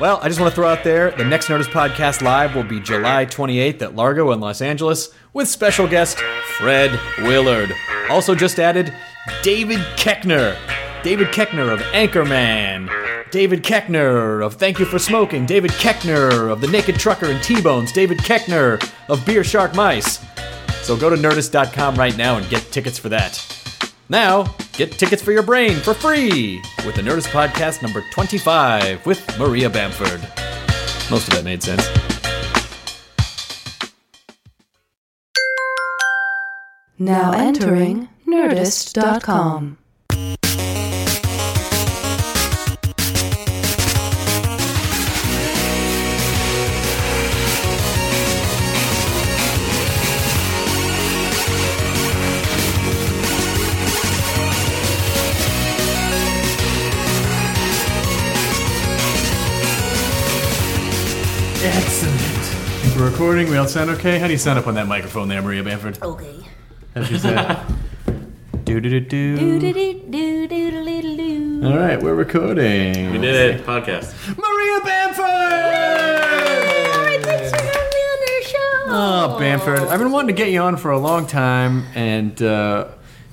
Well, I just want to throw out there the next Nerdist Podcast Live will be July 28th at Largo in Los Angeles with special guest Fred Willard. Also, just added David Koechner. David Koechner of Anchorman. David Koechner of Thank You for Smoking. David Koechner of The Naked Trucker and T Bones. David Koechner of Beer Shark Mice. So go to nerdist.com right now and get tickets for that. Now, get tickets for your brain for free with the Nerdist Podcast number 25 with Maria Bamford. Most of that made sense. Now entering Nerdist.com. Excellent. We're recording. We all sound okay? How do you sound up on that microphone there, Maria Bamford? Okay. How'd you sound? do do do do. Do-do-do-do-do-do-do-do. All right, we're recording. We did it. Podcast. Maria Bamford! Alright, thanks for having me on their show. Oh, Bamford. I've been wanting to get you on for a long time, and uh,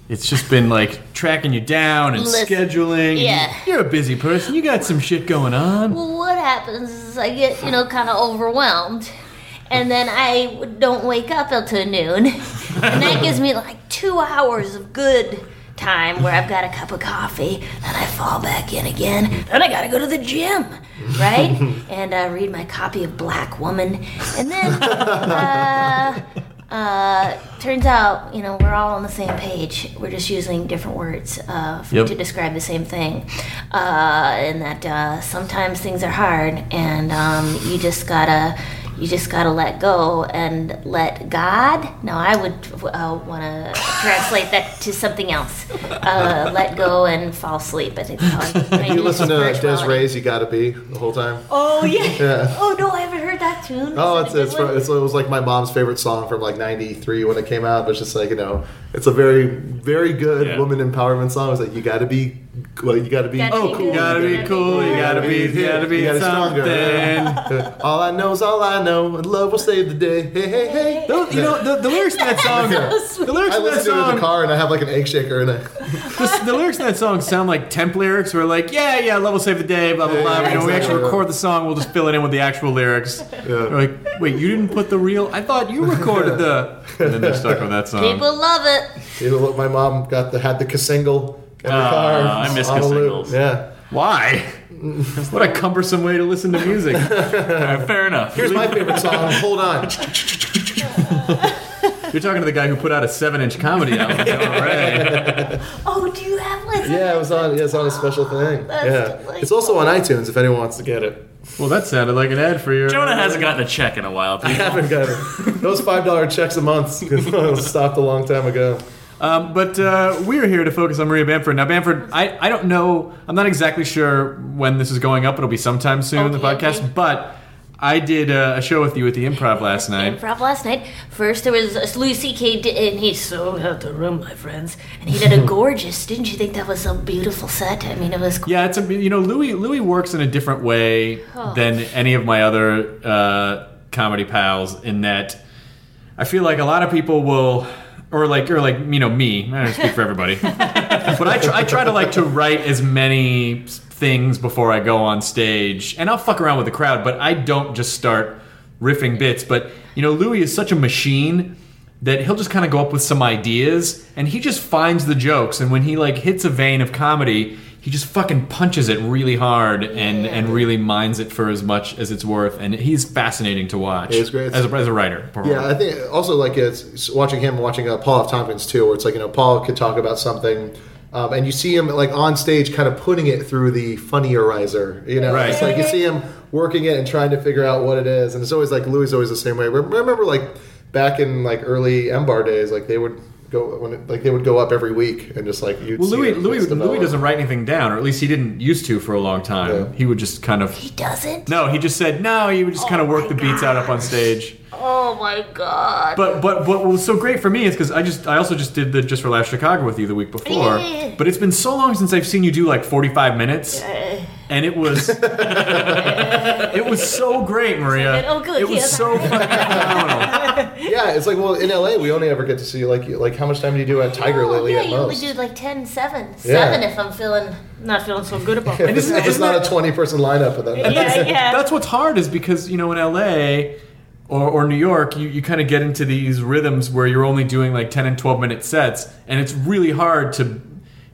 it's just been like tracking you down and Listen, scheduling. yeah. You're a busy person. You got some shit going on. Well, what happens is I get, you know, kind of overwhelmed. And then I don't wake up until noon. And that gives me like two hours of good time where I've got a cup of coffee. Then I fall back in again. Then I gotta go to the gym, right? and uh, read my copy of Black Woman. And then, uh, uh, turns out, you know, we're all on the same page. We're just using different words uh, f- Yep. to describe the same thing. Uh, and that uh, sometimes things are hard, and um, you just gotta. You just gotta let go and let God. No, I would uh, want to translate that to something else. Uh, let go and fall asleep. I think. that's how I- You listen to spirituality. Des'ree's "You Gotta Be" the whole time. Oh yeah. Yeah. Oh no, I haven't heard that tune. Oh, it's it's, from, it's it was like my mom's favorite song from like '93 when it came out. But it's just like you know, it's a very very good Yeah. woman empowerment song. It's like you gotta be, well, you gotta be. Gotta oh, be cool. good. Gotta be cool. You gotta be. You gotta be You gotta something. stronger. all I know is all I know, and love will save the day. Hey, hey, hey. Those- you know the, the lyrics in that song. the lyrics I in that listen to it in the car and I have like an egg shaker in it. The, the lyrics in that song sound like temp lyrics. Where like, yeah, yeah, love will save the day. Blah blah blah. Yeah, you know, we actually exactly. record the song. We'll just fill it in with the actual lyrics. They're like, wait, you didn't put the real? I thought you recorded the. And then they're stuck on that song. People love it. You know, look, my mom got the had the cassingle in her car. I miss on a Yeah. Why? what a cumbersome way to listen to music. Fair enough. Here's my favorite song. Hold on. You're talking to the guy who put out a seven-inch comedy album. All right. Oh, do you have like? Yeah, it was on. Yeah, it's on a special thing. That's yeah, delightful. it's also on iTunes if anyone wants to get it. Well, that sounded like an ad for your. Jonah hasn't gotten a check in a while. I haven't got it. Those five dollar checks a month stopped a long time ago. Um, but uh, we're here to focus on Maria Bamford. Now, Bamford, I, I don't know, I'm not exactly sure when this is going up. It'll be sometime soon, the podcast. okay. But I did uh, a show with you at the improv last night. Improv last night. First, there was Louis C.K. And he's so out the room, my friends. And he did a gorgeous. Didn't you think that was a beautiful set? I mean, it was. Cool. Yeah, it's a you know Louis Louis works in a different way Oh. than any of my other uh, comedy pals in that I feel like a lot of people will, or like, or like, you know, me. I don't speak for everybody, but I try, I try to like to write as many things before I go on stage, and I'll fuck around with the crowd, but I don't just start riffing bits. But you know, Louis is such a machine that he'll just kind of go up with some ideas, and he just finds the jokes, and when he like hits a vein of comedy. He just fucking punches it really hard and, and really mines it for as much as it's worth, and he's fascinating to watch. He's great. as a, as a writer. Yeah, I think also like it's watching him, watching uh, Paul F. Tompkins too, where it's like you know Paul could talk about something, um, and you see him like on stage, kind of putting it through the funnierizer. You know, Right. it's like you see him working it and trying to figure out what it is, and it's always like Louis is always the same way. Rem- Remember, like back in like early M Bar days, like they would go when it, like they would go up every week and just like you. Well, Louis, Louis, Louis doesn't write anything down, or at least he didn't used to for a long time. Yeah. He would just kind of. He doesn't. No, he just said no. He would just kind of Oh work my the beats out up on stage. Oh my god. But but what was so great for me is because I just I also just did the Just for Laughs Chicago with you the week before. But it's been so long since I've seen you do like forty five minutes, and it was it was so great, Maria. Oh, good, It was yes. so fucking phenomenal. Yeah, it's like well in LA we only ever get to see like you- like how much time do you do at Tiger Oh, Lily yeah, at you only do like 10, 7. Yeah. 7 if I'm feeling not feeling so good about it. It's, it's not a twenty person lineup, but then yeah, yeah. That's what's hard is because you know in LA or, or New York, you, you kind of get into these rhythms where you're only doing like 10 and 12 minute sets, and it's really hard to,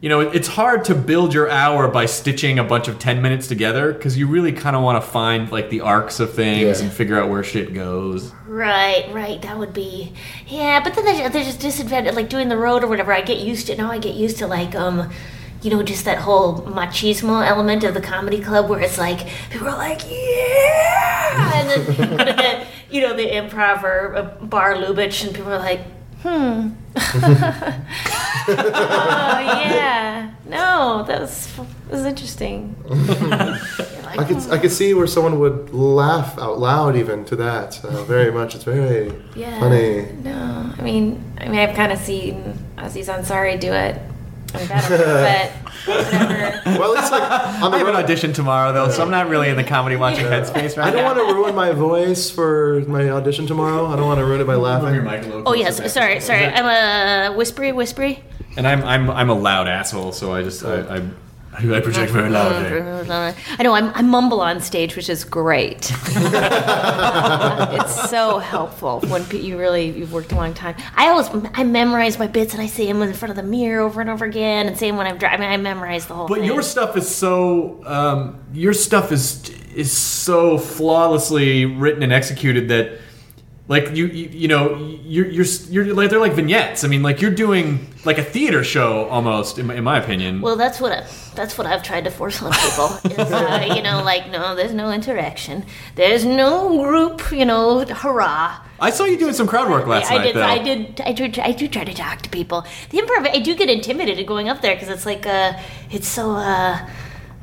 you know, it's hard to build your hour by stitching a bunch of 10 minutes together because you really kind of want to find like the arcs of things Yeah. and figure out where shit goes. Right, right. That would be, yeah. But then there's, there's just disadvantage, like doing the road or whatever. I get used to now. I get used to like, um, you know, just that whole machismo element of the comedy club where it's like people are like, yeah, and then, you know the improv or uh, bar Lubitsch, and people are like, hmm. oh yeah, no, that was that was interesting. Like, I could I could see where someone would laugh out loud even to that uh, very much. It's very Yeah. funny. No, I mean, I mean, I've kind of seen Aziz Ansari do it and better, but whatever. Well, it's like on I the have an audition tomorrow though, so I'm not really in the comedy watching headspace right I don't now. want to ruin my voice for my audition tomorrow. I don't want to ruin it by laughing. oh yes, sorry, sorry. I'm a whispery, whispery. And I'm I'm I'm a loud asshole, so I just I I, I project very loudly. I know I'm, I mumble on stage, which is great. it's so helpful when you really you've worked a long time. I always I memorize my bits and I say them in front of the mirror over and over again, and say them when I'm driving. I memorize the whole But thing. your stuff is so um, your stuff is is so flawlessly written and executed that like you you, you know you're, you're you're like they're like vignettes. I mean like you're doing like a theater show almost in my, in my opinion. Well, that's what I, that's what I've tried to force on people. Is, uh, you know, like no, there's no interaction, there's no group. You know, hurrah. I saw you doing some crowd work last I night did, though. I did. I do. I do try to talk to people. The improv. I do get intimidated going up there because it's like, uh, it's so. Uh,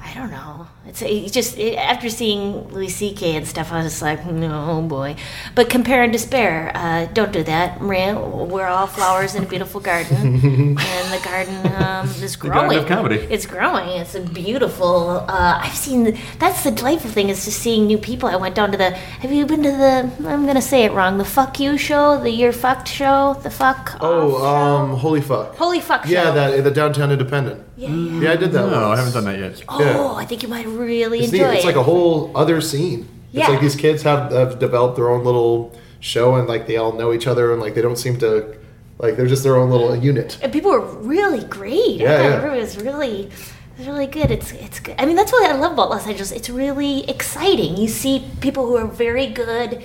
I don't know. It's, it's just it, after seeing Louis C.K. and stuff, I was just like, no boy. But compare and despair. Uh, don't do that, Maria. We're all flowers in a beautiful garden, and the garden um, is growing. garden of comedy. It's growing. It's a beautiful. Uh, I've seen. That's the delightful thing is just seeing new people. I went down to the. Have you been to the? I'm gonna say it wrong. The fuck you show. The you're fucked show. The fuck. Oh, off show? um, holy fuck. Holy fuck show. Yeah, that the downtown independent. Yeah, yeah. Yeah, I did that. no, I haven't done that yet. Oh, Yeah. I think you might really It's neat. enjoy It's it. like a whole other scene. It's Yeah. like these kids have, have developed their own little show, and like they all know each other, and like they don't seem to, like they're just their own little unit. and people were really great. Yeah, yeah. everybody was really, really good. It's it's good. I mean, that's what I love about Los Angeles. It's really exciting. You see people who are very good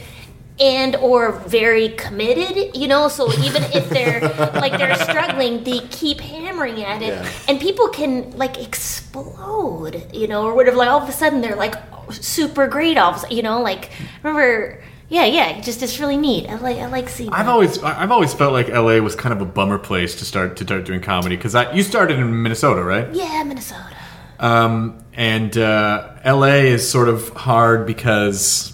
and or very committed. You know, so even if they're like they're struggling, they keep hammering at it, Yeah. and people can like explode. You know, or whatever. Like all of a sudden they're like super great. All of a you know, like remember. Yeah, yeah, just it's really neat. I like I like seeing. I've that. always I've always felt like LA was kind of a bummer place to start to start doing comedy because I you started in Minnesota, right? yeah, Minnesota. Um, and uh, LA is sort of hard because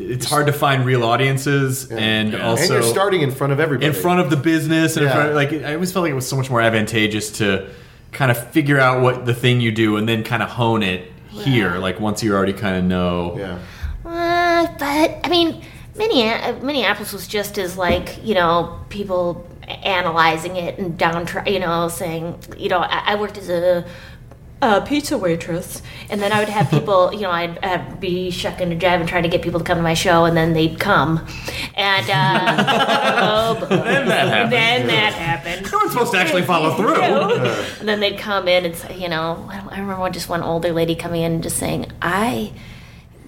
it's hard to find real audiences, and also and you're starting in front of everybody. in front of the business, and in Yeah. front like I always felt like it was so much more advantageous to kind of figure out what the thing you do and then kind of hone it here. Like once you already kind of know. Yeah. Uh, but I mean, Minneapolis, Minneapolis was just as like you know people analyzing it and down you know saying you know I, I worked as a a pizza waitress, and then I would have people, you know, I'd, I'd be shucking a drive and jiving trying to get people to come to my show, and then they'd come, and uh, oh. Then that happened. then that happened. No one's supposed to actually follow through. and then they'd come in and say, you know, I remember just one older lady coming in and just saying, I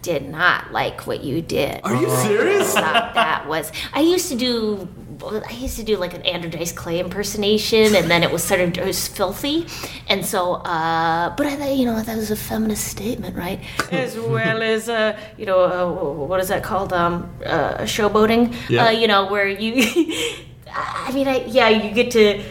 did not like what you did. Are you serious? thought that was. I used to do. I used to do like an Andrew Dice Clay impersonation, and then it was sort of it was filthy, and so. Uh, but I thought, you know, that was a feminist statement, right? As well as, uh, you know, uh, what is that called? Um, uh, showboating. Yeah. Uh, you know, where you. I mean, I, yeah, you get to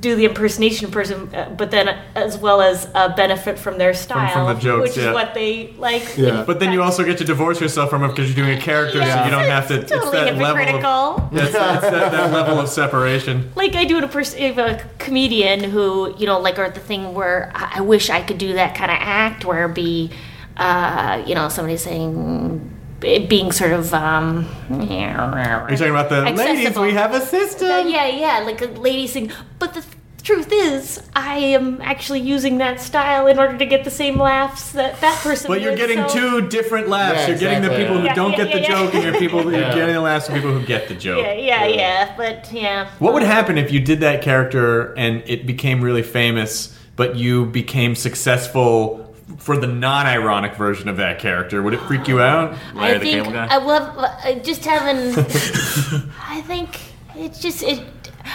do the impersonation person, uh, but then as well as uh, benefit from their style, from the jokes, which yeah. is what they like. Yeah. But then you also get to divorce yourself from it because you're doing a character, so you don't have to. It's totally it's that level hypocritical. of. It's, it's that, that level of separation. like I do in a, pers- if a comedian who you know like or the thing where I, I wish I could do that kind of act where it'd be uh, you know somebody saying it being sort of um Are you talking about the ladies? We have a system. Uh, yeah yeah like a lady saying but the th- truth is I am actually using that style in order to get the same laughs that that person But you're did, getting so- two different laughs. Yeah, you're getting the people who Yeah, don't yeah, get the yeah, yeah. joke, and you're people you're getting the laughs from people who get the joke. yeah yeah yeah but yeah What would happen if you did that character and it became really famous, but you became successful for the non-ironic version of that character? Would it freak you out? Larry I the think Cable Guy? I love uh, just having. I think it's just it.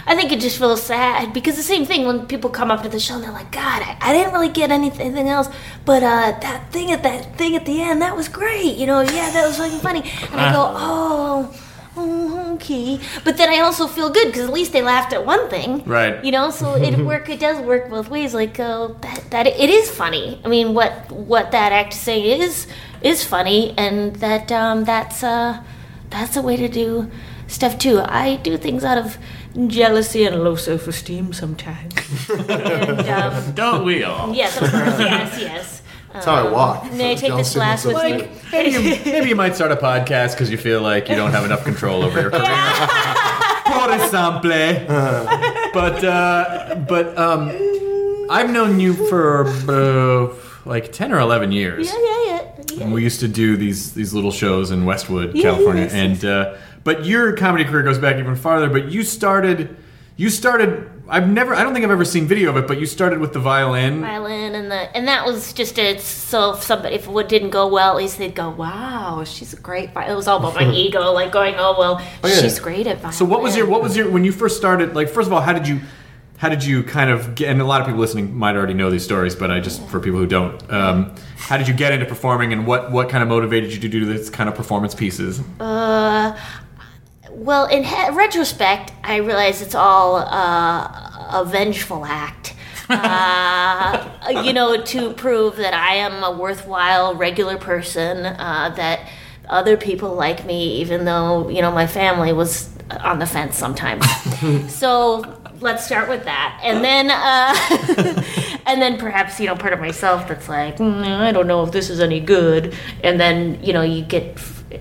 I think it just feels sad because the same thing when people come up to the show and they're like, God, I, I didn't really get anything else, but uh, that thing at that thing at the end that was great. You know, yeah, that was fucking funny. And I go, oh. Oh, Okay, but then I also feel good because at least they laughed at one thing, Right. You know, so it work. It does work both ways. Like, oh, that that it is funny. I mean, what what that act is saying is is funny, and that um, that's uh, that's a way to do stuff too. I do things out of jealousy and low self esteem sometimes. and, um, Don't we all? yes, of course, yes, yes. That's how I walk. May I take this glass with me? Maybe you, maybe you might start a podcast because you feel like you don't have enough control over your career. Por example. but uh, but um, I've known you for uh, like ten or eleven years. Yeah, yeah, yeah. yeah. And we used to do these these little shows in Westwood, Yeah, California, yes, and uh, but your comedy career goes back even farther. But you started, you started. I've never, I don't think I've ever seen video of it, but you started with the violin. violin and the and that was just it. So if somebody if it didn't go well, at least they'd go, "Wow, she's a great." Vi-. It was all about my ego, like going, "Oh well, yeah. she's great at violin." So what was your what was your when you first started? Like first of all, how did you how did you kind of get? And a lot of people listening might already know these stories, but I just for people who don't, um, how did you get into performing, and what what kind of motivated you to do this kind of performance pieces? Uh, well, in he- retrospect, I realize it's all uh, a vengeful act. uh, you know, to prove that I am a worthwhile, regular person, uh, that other people like me, even though, you know, my family was on the fence sometimes. so let's start with that. And then, uh, and then perhaps, you know, part of myself that's like, "Mm, I don't know if this is any good. And then, you know, you get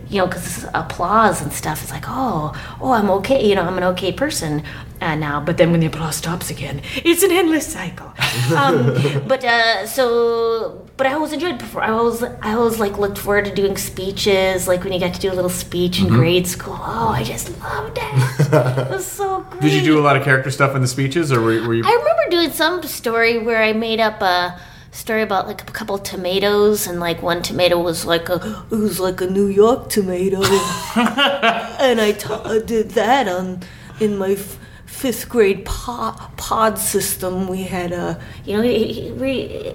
you know, because applause and stuff is like, oh, oh, I'm okay. You know, I'm an okay person uh, now. But then when the applause stops again, it's an endless cycle. um, but uh, so, but I always enjoyed before. I always, I always like looked forward to doing speeches. Like when you got to do a little speech in grade school. Oh, I just loved it. it was so great. Did you do a lot of character stuff in the speeches, or were, were you? I remember doing some story where I made up a story about like a couple tomatoes, and like one tomato was like a it was like a New York tomato, and I ta- did that on in my. F- Fifth grade pod, pod system. We had a, you know, we,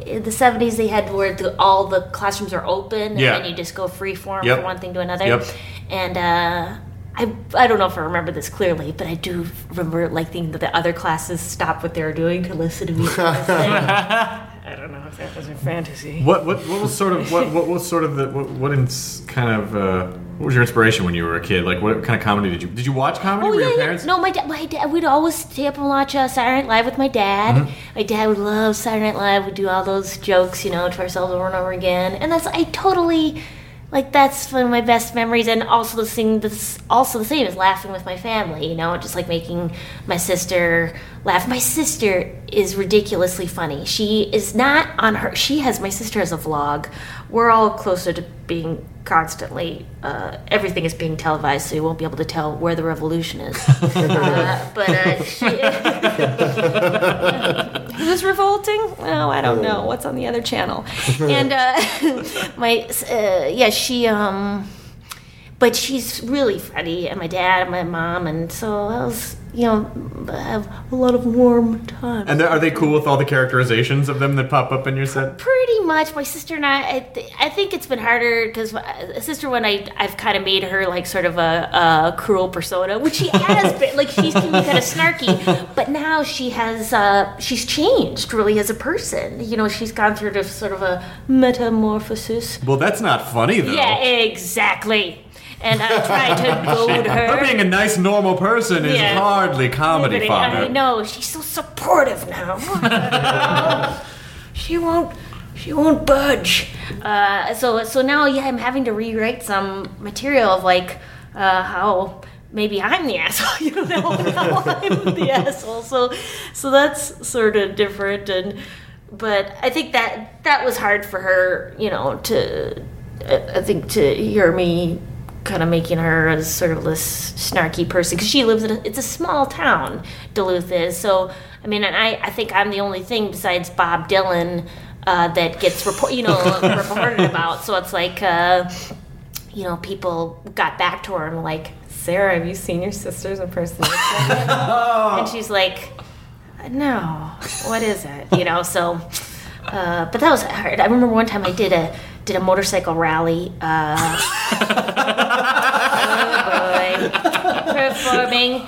in the seventies they had where the, all the classrooms are open, and Yeah. then you just go free form Yep. from one thing to another. Yep. And uh, I, I don't know if I remember this clearly, but I do remember like thinking that the other classes stopped what they were doing to listen to me. I don't know if that was a fantasy. What, what what was sort of what what was sort of the what, what ins, kind of uh, what was your inspiration when you were a kid? Like what kind of comedy did you did you watch comedy? Oh were yeah, your yeah. parents? No, my dad. My dad. We'd always stay up and watch uh, Saturday Night Live with my dad. Mm-hmm. My dad would love Saturday Night Live. We'd do all those jokes, you know, to ourselves over and over again. And that's I totally like that's one of my best memories and also the thing that's also the same is laughing with my family you know just like making my sister laugh. My sister is ridiculously funny. She is not on her she has my sister has a vlog. We're all closer to being constantly uh, everything is being televised so you won't be able to tell where the revolution is. Uh, but uh, she, who's revolting? Oh i don't know. What's on the other channel? And uh, my uh, yeah she um but she's really funny and my dad and my mom and so I was you know I have a lot of warm times And are they cool with all the characterizations of them that pop up in your set? pretty much. My sister and i i, th- I think it's been harder because a sister when i i've kind of made her like sort of a, a cruel persona which she has been like she can be kind of snarky but now she has uh she's changed really as a person. You know she's gone through this sort of a metamorphosis. Well, that's not funny though. yeah exactly and i try to goad her Her being a nice, normal person is Yeah. hardly comedy But I fodder. know she's so supportive now. she won't. She won't budge. Uh, so so now yeah, I'm having to rewrite some material of like uh, how maybe I'm the asshole. You know, how I'm the asshole. So so that's sort of different and. But I think that that was hard for her, you know, to I I think to hear me kind of making her as sort of this snarky person because she lives in a, it's a small town duluth is so i mean and i i think i'm the only thing besides bob dylan uh, that gets report you know reported about. So it's like uh, you know people got back to her and like sarah have you seen your sister's impersonation? And she's like no what is it? You know so uh, but that was hard. I remember one time i did a did a motorcycle rally uh, boy. performing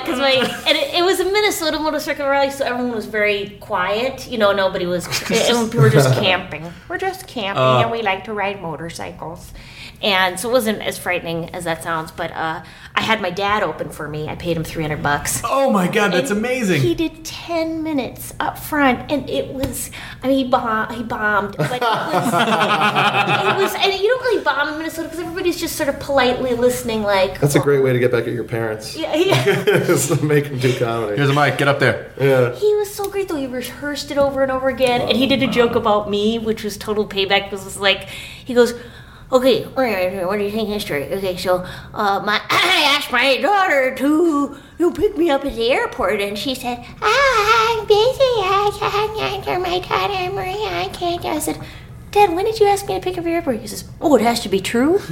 because my and it, it was a Minnesota motorcycle rally, so everyone was very quiet. You know, nobody was. And we were just camping. We're just camping, Uh. and we like to ride motorcycles. And so it wasn't as frightening as that sounds, but uh, I had my dad open for me. I paid him three hundred bucks. Oh my god, that's And amazing. He did ten minutes up front, and it was. I mean, he, bomb, he bombed, but it was. it was, and you don't really bomb in Minnesota because everybody's just sort of politely listening, like. That's a great way to get back at your parents. Yeah, yeah. Is make them do comedy. Here's a mic. Get up there. Yeah. He was so great though. He rehearsed it over and over again, and he did a joke about me, which was total payback. Because it was like, he goes, "Okay, what do you think history? Okay, so uh, my I asked my daughter to you pick me up at the airport, and she said, ah, I'm busy. I can't answer my daughter Maria. I can't. I said." Dad, when did you ask me to pick up your airport? He says, "Oh, it has to be true."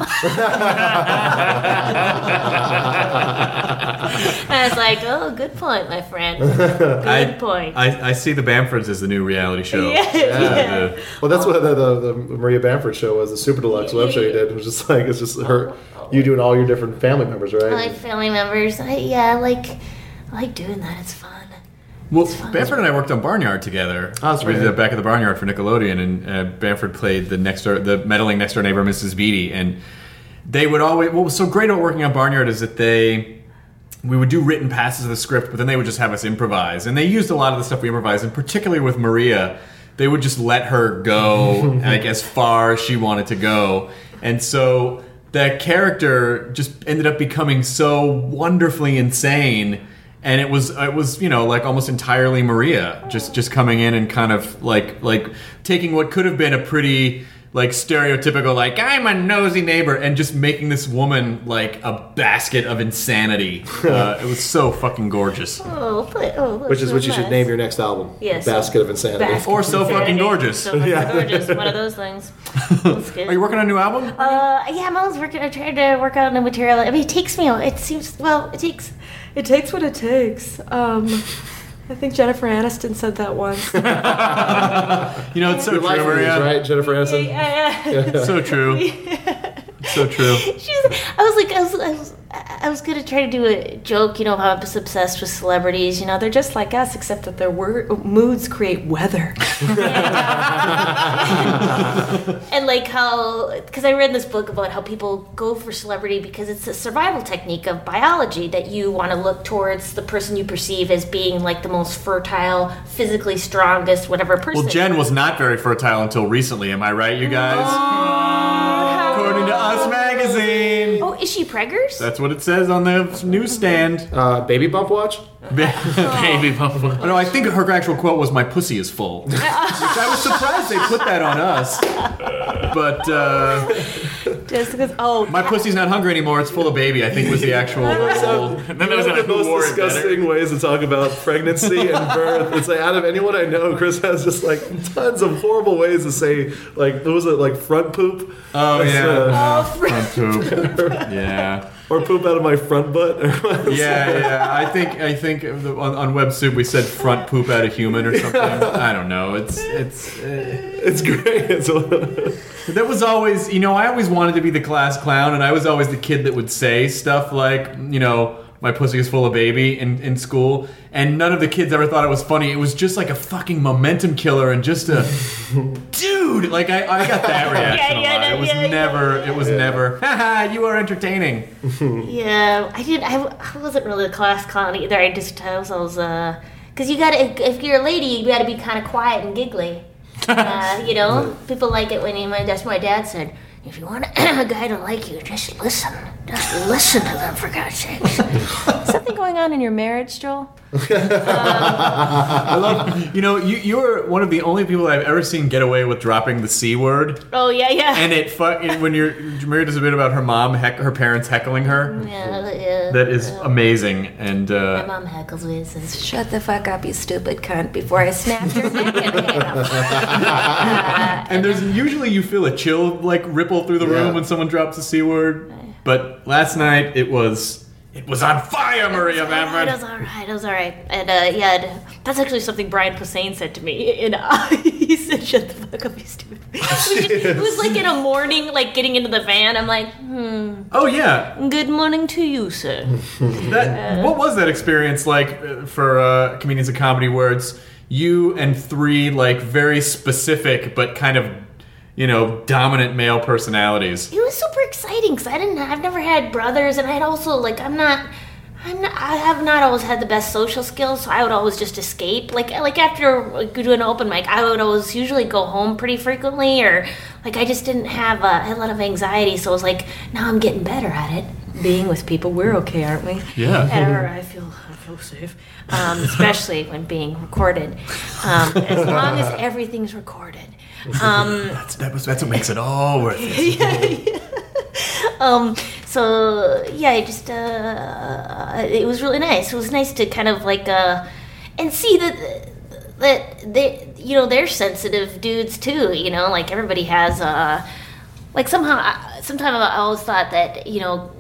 I was like, "Oh, good point, my friend. Good I, point." I, I see the Bamfords as the new reality show. Yeah, Uh, Well, that's what the, the, the Maria Bamford show was, the Super Deluxe web show you did. It was just like, it's just her, you doing all your different family members, right? I like family members. I, yeah, I like I like doing that. It's fun. Well, Bamford and I worked on Barnyard together. Oh, that's we did the back at the Barnyard for Nickelodeon, and uh, Bamford played the next door, the meddling next door neighbor, Mrs. Beady, and they would always. What was so great about working on Barnyard is that they. We would do written passes of the script, but then they would just have us improvise, and they used a lot of the stuff we improvised, and particularly with Maria, they would just let her go like as far as she wanted to go, and so that character just ended up becoming so wonderfully insane and it was it was you know like almost entirely Maria just just coming in and kind of like like taking what could have been a pretty like stereotypical like I'm a nosy neighbor and just making this woman like a basket of insanity. Uh, it was so fucking gorgeous. Oh, but, oh Which is so what you should nice. name your next album. Yes. Basket of Insanity. Basket Or of so fucking gorgeous. So fucking Yeah. gorgeous. One of those things. Are you working on a new album? Uh, yeah, I'm always working. I'm trying to work out the material. I mean, it takes me. It seems well. It takes. It takes what it takes. Um, I think Jennifer Aniston said that once. You know, it's so Your true, life reviews, Maria. right? Jennifer Aniston. Yeah, So true. So true. She's, I was like, I was, I was, I was gonna try to do a joke, you know, how I'm just obsessed with celebrities. You know, they're just like us, except that their wor- moods create weather. and like how, because I read this book about how people go for celebrity because it's a survival technique of biology that you want to look towards the person you perceive as being like the most fertile, physically strongest, whatever person. Well, Jen was not very fertile until recently. Am I right, you guys? How According to Us Magazine. Oh, is she preggers? That's what it says on the newsstand. Uh, baby bump watch. Baby bump watch. No, I think her actual quote was "My pussy is full," which I was surprised they put that on us. But uh, Just because. Oh, my pussy's not hungry anymore; it's full of baby. I think was the actual. whole- And then there was One a of the who most wore it better. disgusting ways to talk about pregnancy and birth. It's like out of anyone I know, Chris has just like tons of horrible ways to say like what was it like front poop? Oh That's, yeah, uh, front poop. Yeah, or poop out of my front butt. yeah, yeah. I think I think on, on Web Soup we said front poop out of human or something. I don't know. It's it's. Uh, it's great. It's That was always, you know, I always wanted to be the class clown, and I was always the kid that would say stuff like, you know, my pussy is full of baby in, in school, and none of the kids ever thought it was funny. It was just like a fucking momentum killer and just a dude. Like I, I got that reaction Yeah, a lot. yeah, It was yeah, yeah, never, it was never. Haha, you are entertaining. Yeah, I did. I, I wasn't really a class clown either. I just I was, I was uh, because you gotta if you're a lady, you gotta be kind of quiet and giggly. Uh, you know, people like it when you. My, that's what my dad said. If you want a guy to like you, just listen. Just listen to them for God's sakes. something going on in your marriage, Joel? I love, you know, you you were one of the only people I've ever seen get away with dropping the c word. Oh yeah, yeah. And it fu- when you're Maria does a bit about her mom, heck, her parents heckling her. yeah, yeah. That is amazing, and My uh, mom heckles me and says, Shut the fuck up, you stupid cunt, before I snap your neck in half. and there's usually you feel a chill like ripple through the room Yeah. when someone drops a c word, but last night it was it was on fire, Maria It was all right. It was all right. And uh, yeah, and that's actually something Brian Posehn said to me. And uh, he said, "Shut the fuck up, you stupid." It was, just- it was like in a morning, like getting into the van. I'm like, "Hmm, Oh yeah, good morning to you, sir." that what was that experience like uh, for uh, comedians of comedy where it's you and three like very specific but kind of you know dominant male personalities. It was super exciting because I didn't. I've never had brothers, and I'd also like I'm not. I'm not, I have not always had the best social skills, so I would always just escape. Like like after like, doing an open mic, I would always usually go home pretty frequently, or like I just didn't have I had a lot of anxiety. So I was like, now I'm getting better at it. Being with people, we're okay, aren't we? Yeah. And, or I feel I feel safe, um, especially when being recorded. Um, as long as everything's recorded. Um, That's that was that's what makes it all worth it. um so yeah i just uh it was really nice it was nice to kind of like uh and see that that they you know they're sensitive dudes too you know like everybody has uh like somehow sometimes i always thought that you know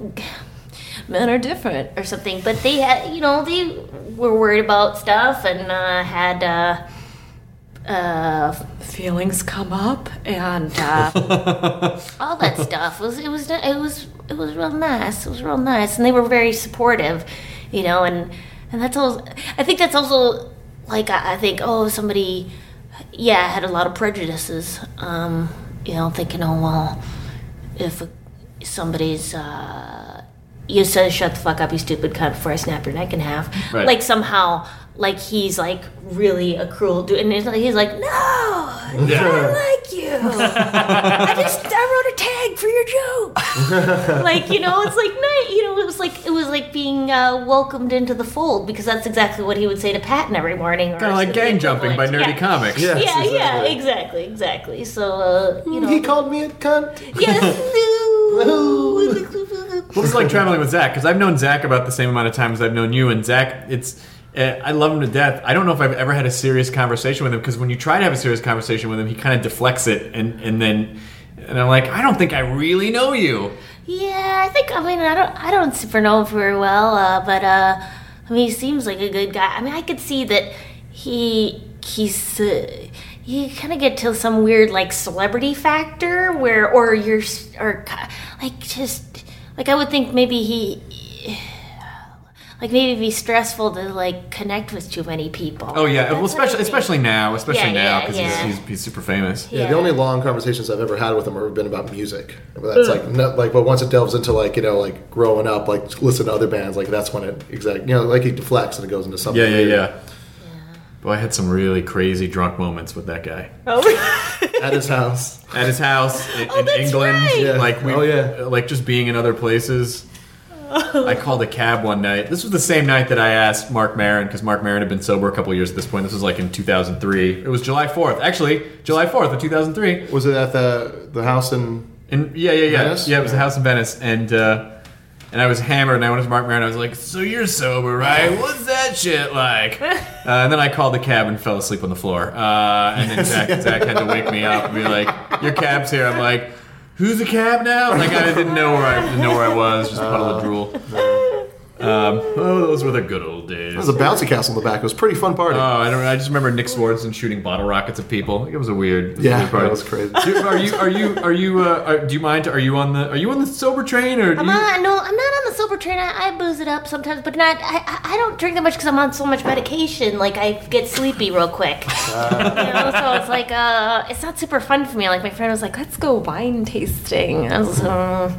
men are different or something but they had you know they were worried about stuff and uh had uh uh feelings come up and uh all that stuff was it was it was it was real nice. It was real nice, and they were very supportive, you know. And and that's also I think that's also like I, I think oh somebody yeah had a lot of prejudices, um, you know, thinking oh well if somebody's uh, you said shut the fuck up you stupid cunt before I snap your neck in half, Right. like somehow like he's like really a cruel dude, and he's like, he's like no. I like you. I just I wrote a tag for your joke. like you know, it's like night. You know, it was like it was like being uh, welcomed into the fold because that's exactly what he would say to Patton every morning. Kind of like gang jumping by nerdy comics. Yes, Yeah, yeah, exactly. exactly, exactly. So uh, you know, He called me a cunt. yes, no. What was it like traveling with Zach? Because I've known Zach about the same amount of time as I've known you, and Zach, it's I love him to death. I don't know if I've ever had a serious conversation with him because when you try to have a serious conversation with him, he kind of deflects it, and and then and I'm like, I don't think I really know you. Yeah, I think I mean I don't I don't super know him very well, uh, but uh, I mean he seems like a good guy. I mean I could see that he he's uh, you kind of get to some weird like celebrity factor where or you're or like just like I would think maybe he like maybe it'd be stressful to like connect with too many people. Oh yeah, well, That's what especially especially now, especially Yeah, now because yeah. he's, he's, he's super famous. Yeah, the only long conversations I've ever had with him have been about music. But that's hmm. like, not, like, but once it delves into like, you know, like growing up, like listen to other bands, like that's when it exactly, you know, like he deflects and it goes into something. Yeah, yeah, weird. yeah. Boy, I had some really crazy drunk moments with that guy Oh, At his house. at his house oh, in, Oh, in that's England. right. Yeah. Like we, Oh, yeah. like just being in other places. I called a cab one night. This was the same night that I asked Mark Maron because Mark Maron had been sober a couple years at this point. This was like in 2003. It was July 4th, actually, July 4th of 2003. Was it at the the house in? And yeah, yeah, yeah, Venice? yeah. It was a Yeah. house in Venice, and uh, and I was hammered, and I went to Mark Maron. I was like, "So you're sober, right? What's that shit like?" uh, and then I called the cab and fell asleep on the floor. Uh, and then Zach, Zach had to wake me up and be like, "Your cab's here." I'm like, "Who's the cab now?" Like I didn't know where I didn't know where I was. Just a puddle of drool. Um, oh, those were the good old days. There was a bouncy castle in the back. It was a pretty fun party. Oh, I don't. I just remember Nick Swardson shooting bottle rockets at people. It was a weird. it was a yeah, weird party. that was crazy. Do- Are you? Are you? Are you? Uh, are, do you mind? Are you on the? Are you on the sober train or? I'm you, not, no, I'm not on the sober train. I, I booze it up sometimes, but not. I, I- I don't drink that much because I'm on so much medication. Like I get sleepy real quick. Uh. you know, so it's like uh, it's not super fun for me. Like my friend was like, "Let's go wine tasting." I was, uh,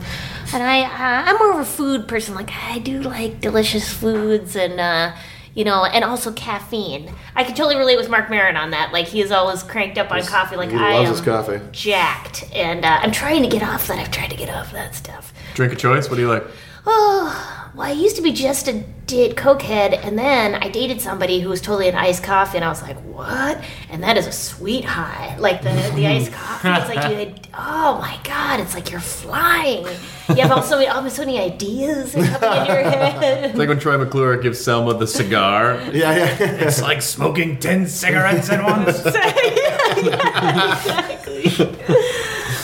and I, uh, I'm more of a food person. Like I do like delicious foods and. Uh, you know, and also caffeine. I can totally relate with Mark Maron on that. Like he is always cranked up on coffee. Like He I loves am his coffee. jacked, and uh, I'm trying to get off that. I've tried to get off that stuff. drink a choice? What do you like? Oh, well, I used to be just a did cokehead, and then I dated somebody who was totally an iced coffee, and I was like, "What?" And that is a sweet high, like the the iced coffee. It's like you, had, oh my god, it's like you're flying. You have all so many, almost so many ideas coming in your head. It's like when Troy McClure gives Selma the cigar. Yeah, yeah. It's like smoking ten cigarettes at once. Exactly.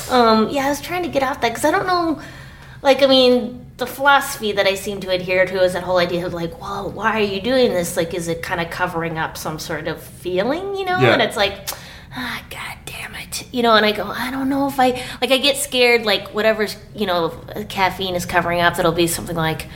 Um, yeah, I was trying to get off that because I don't know. Like, I mean, the philosophy that I seem to adhere to is that whole idea of like, well, why are you doing this? Like, is it kind of covering up some sort of feeling, you know? Yeah. And it's like, ah, god damn it, you know. And I go, I don't know if I like. I get scared, like whatever's you know caffeine is covering up. That'll be something like.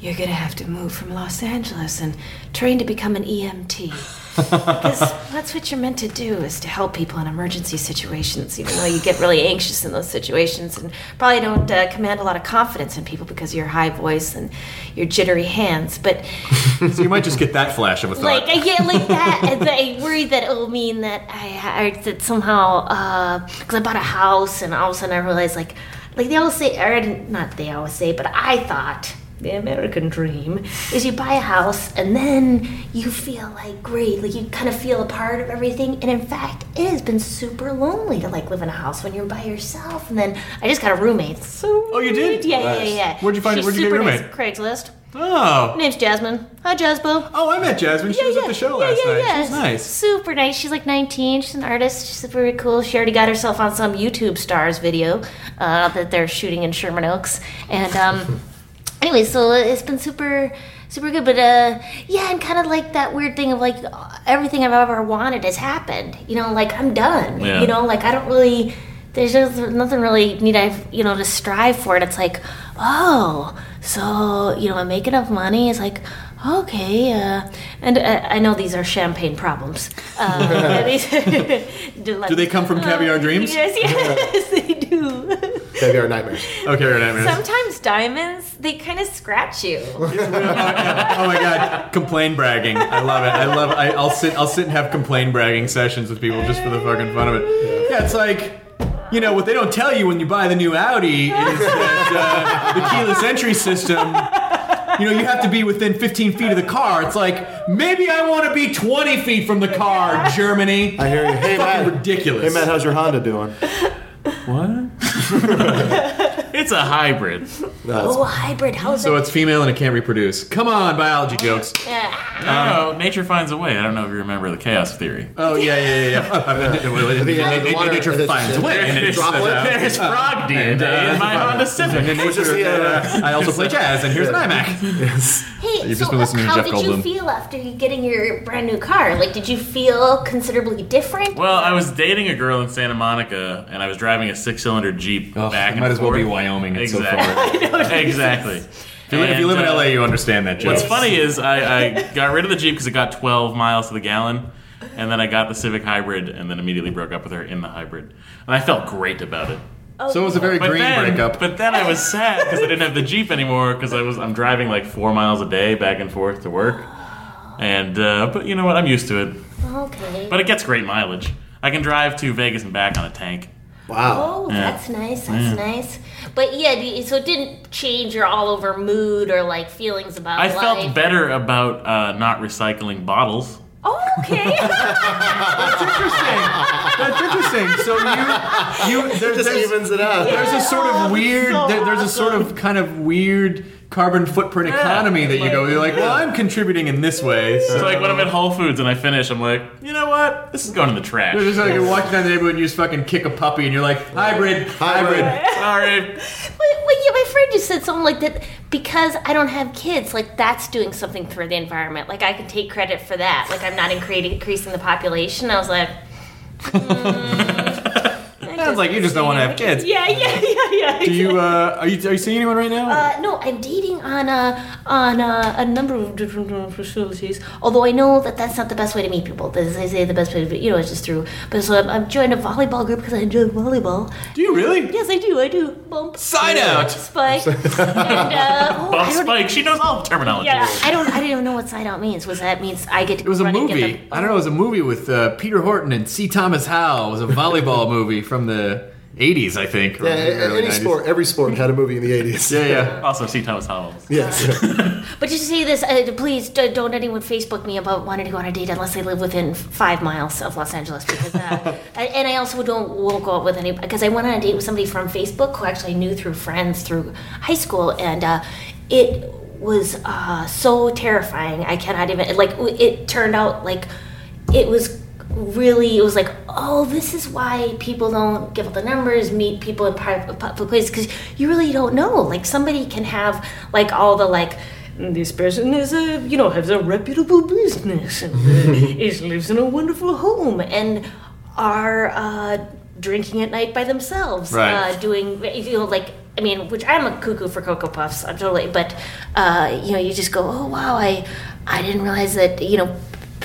You're gonna have to move from Los Angeles and train to become an EMT. Because that's what you're meant to do is to help people in emergency situations, even though you get really anxious in those situations and probably don't uh, command a lot of confidence in people because of your high voice and your jittery hands. But so you might just get that flash of a thought. like, I get like that. and I worry that it'll mean that I, I that somehow because I bought a house and all of a sudden I realized like like they always say or not they always say, but I thought the American dream is you buy a house and then you feel like great, like you kind of feel a part of everything. And in fact, it has been super lonely to like live in a house when you're by yourself. And then I just got a roommate. So Oh, you did? Yeah, yeah, Nice. yeah, yeah. Where'd you find- She's where'd you get super your nice. roommate? Craigslist. oh, Name's Jasmine. Hi, Jasbo. oh, I met Jasmine. She was at the show last night. She was nice. Super nice. She's like 19. She's an artist. She's very cool. She already got herself on some YouTube stars video uh, that they're shooting in Sherman Oaks. And um, anyway, so it's been super, super good. But uh, yeah, and kind of like that weird thing of like everything I've ever wanted has happened. You know, like I'm done. Yeah. You know, like I don't really. There's just nothing really need I you know to strive for it. It's like, oh, so you know I'm making enough money. It's like, okay, uh, and uh, I know these are champagne problems. Uh, do, Do they come from Caviar Dreams? Yes, yes, they do. Caviar nightmares. Okay, right, nightmares. Sometimes diamonds, they kind of scratch you. oh my god, complain bragging. I love it. I love it. I, I'll sit. I'll sit and have complain bragging sessions with people just for the fucking fun of it. Yeah, it's like. You know what they don't tell you when you buy the new Audi is that uh, the keyless entry system. You know you have to be within 15 feet of the car. It's like maybe I want to be 20 feet from the car, Germany. I hear you. Hey, Fucking Matt. ridiculous. Hey, Matt, how's your Honda doing? What? It's a hybrid. Oh, a hybrid. How's So it? it's female and it can't reproduce. Come on, biology jokes. Yeah. Um, no, nature finds a way. I don't know if you remember the chaos theory. Oh yeah, yeah, yeah. yeah. Nature finds a way. Uh, and it's- Droplet? There's frog DNA in my Honda Civic. The, uh, uh, I also play jazz, and here's an iMac. Hey, You've so just been listening to how Jeff did you feel after you getting your brand new car? Like, did you feel considerably different? Well, I was dating a girl in Santa Monica, and I was driving a six-cylinder Jeep back it and might as well forth. be Wyoming. It's so exactly. exactly. If you, li- if you live in uh, LA, you understand that joke. What's funny is I, I got rid of the Jeep because it got 12 miles to the gallon, and then I got the Civic Hybrid, and then immediately broke up with her in the hybrid, and I felt great about it. So it was a very But green then, breakup. but then I was sad because I didn't have the Jeep anymore because I was I'm driving like four miles a day back and forth to work, And uh, but you know what? I'm used to it. Okay. But it gets great mileage. I can drive to Vegas and back on a tank. Wow. Oh, Yeah. that's nice. That's nice. But yeah, do so it didn't change your all over mood or like feelings about I life. felt better about uh, not recycling bottles. Oh, okay. That's interesting. That's interesting. So you, you, there, Just there's, evens it out. there's a sort of that's weird, so there- there's a sort of kind of weird carbon footprint economy that you go. You're like, well, I'm contributing in this way. So It's like when I'm at Whole Foods and I finish, I'm like, you know what? This is going in the trash. It's just like you're walking down the neighborhood and you just fucking kick a puppy and you're like, hybrid, hybrid. Sorry. Wait, wait, yeah, my friend just said something like that because I don't have kids. Like that's doing something for the environment. Like I can take credit for that. Like I'm not incre- increasing the population. I was like, hmm. Sounds like you just don't want to have kids. yeah, yeah, yeah, yeah. Do you, uh, are you, are you seeing anyone right now? Uh, no, I'm dating on a on a, a number of different uh, facilities. Although I know that that's not the best way to meet people. As they say, the best way to you know is just through. But so I'm, I'm joined a volleyball group because I enjoy volleyball. Do you really? Yes, I do. I do. Bump. Side out. Spike. and, uh, oh, Bump Spike. She knows all the terminology. Yeah, I don't. I didn't even know what side out means. Was that means I get to It was a run and movie. the- I don't know. It was a movie with uh, Peter Horton and C. Thomas Howell. It was a volleyball movie from the 80s, I think. Yeah, early any 90s. sport, every sport had a movie in the 80s. Yeah, yeah. Also, C. Thomas Howell. Yes. But just to say this, uh, please d- don't anyone Facebook me about wanting to go on a date unless they live within five miles of Los Angeles. Because, uh, and I also don't won't go out with any because I went on a date with somebody from Facebook who actually knew through friends through high school, and uh, it was uh, so terrifying. I cannot even like. It turned out like it was really it was like oh this is why people don't give out the numbers meet people in private public places because you really don't know like somebody can have like all the like this person is a you know has a reputable business and uh, is lives in a wonderful home and are uh, drinking at night by themselves Right. uh, doing you know like I mean, which I'm a cuckoo for cocoa puffs. I'm totally, but uh, you know, you just go, oh wow, I I didn't realize that you know.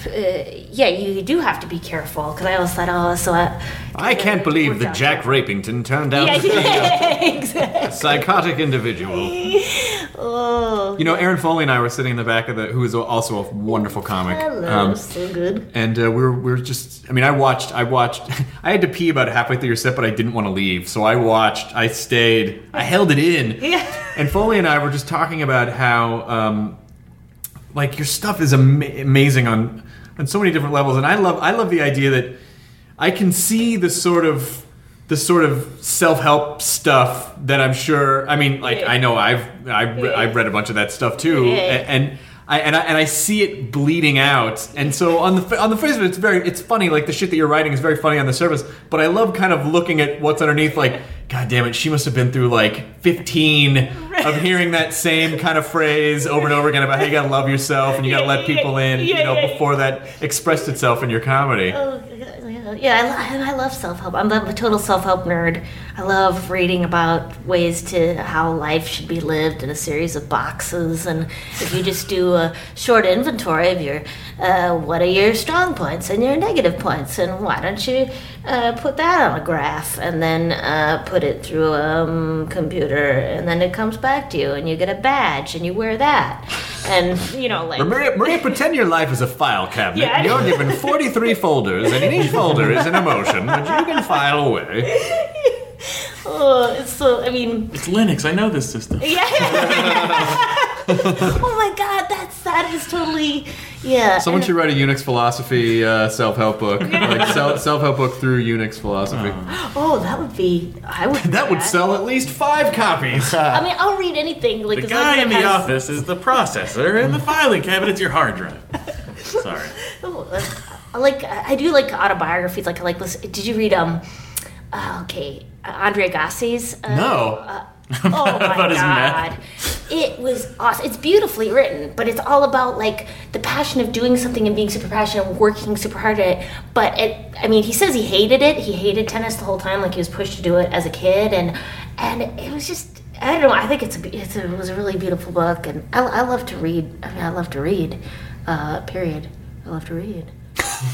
Uh, yeah, you do have to be careful because I always thought, oh, so I. I can't believe that. Jack Rapington turned out Yeah, to be yeah, exactly. a psychotic individual. Oh, You know, Aaron Foley and I were sitting in the back of the, who is also a wonderful comic. hello, Um, so good. and uh, we were, we were just, I mean, I watched, I watched, I had to pee about halfway through your set, but I didn't want to leave. So I watched, I stayed, I held it in. Yeah. And Foley and I were just talking about how, um, like, your stuff is ama- amazing on, on so many different levels. And I love, I love the idea that I can see the sort of, the sort of self-help stuff that I'm sure. I mean, like I know I've I've, I've read a bunch of that stuff too, Yeah. a- and I and I and I see it bleeding out. And so on the on the face of it, it's very it's funny. Like the shit that you're writing is very funny on the surface, but I love kind of looking at what's underneath. Like, God damn it, she must have been through like 15 of hearing that same kind of phrase over and over again about how you gotta love yourself and you gotta let people in. You know, before that expressed itself in your comedy. Oh, yeah, I, I love self help. I'm a total self help nerd. I love reading about ways to how life should be lived in a series of boxes. And if you just do a short inventory of your, uh, what are your strong points and your negative points, and why don't you uh, put that on a graph and then uh, put it through a um, computer, and then it comes back to you, and you get a badge, and you wear that, and you know, like. Maria, Maria, pretend your life is a file cabinet. Yeah. You're given 43 folders, and in each folder is an emotion that you can file away. Oh, it's so. I mean, It's Linux. I know this system. Yeah. oh my god, that's that is totally yeah. Someone should write a Unix philosophy uh, self-help book, like self- self-help book through Unix philosophy. Oh, that would be. I would. That would sell at least five copies. I mean, I'll read anything. Like The as long guy as in it the has- office is the processor, and the filing cabinet's your hard drive. Sorry. Oh, that's- I like. I do like autobiographies. Like I like this. Did you read um? Uh, okay, uh, Andre Agassi's. Uh, No. Oh my About his god. meth. It was awesome. It's beautifully written, but it's all about like the passion of doing something and being super passionate and working super hard at it. But it, I mean, he says he hated it. He hated tennis the whole time. Like he was pushed to do it as a kid, and and it was just. I don't know. I think it's a, it's a it was a really beautiful book, and I, I love to read. I mean, I love to read. Uh, period. I love to read.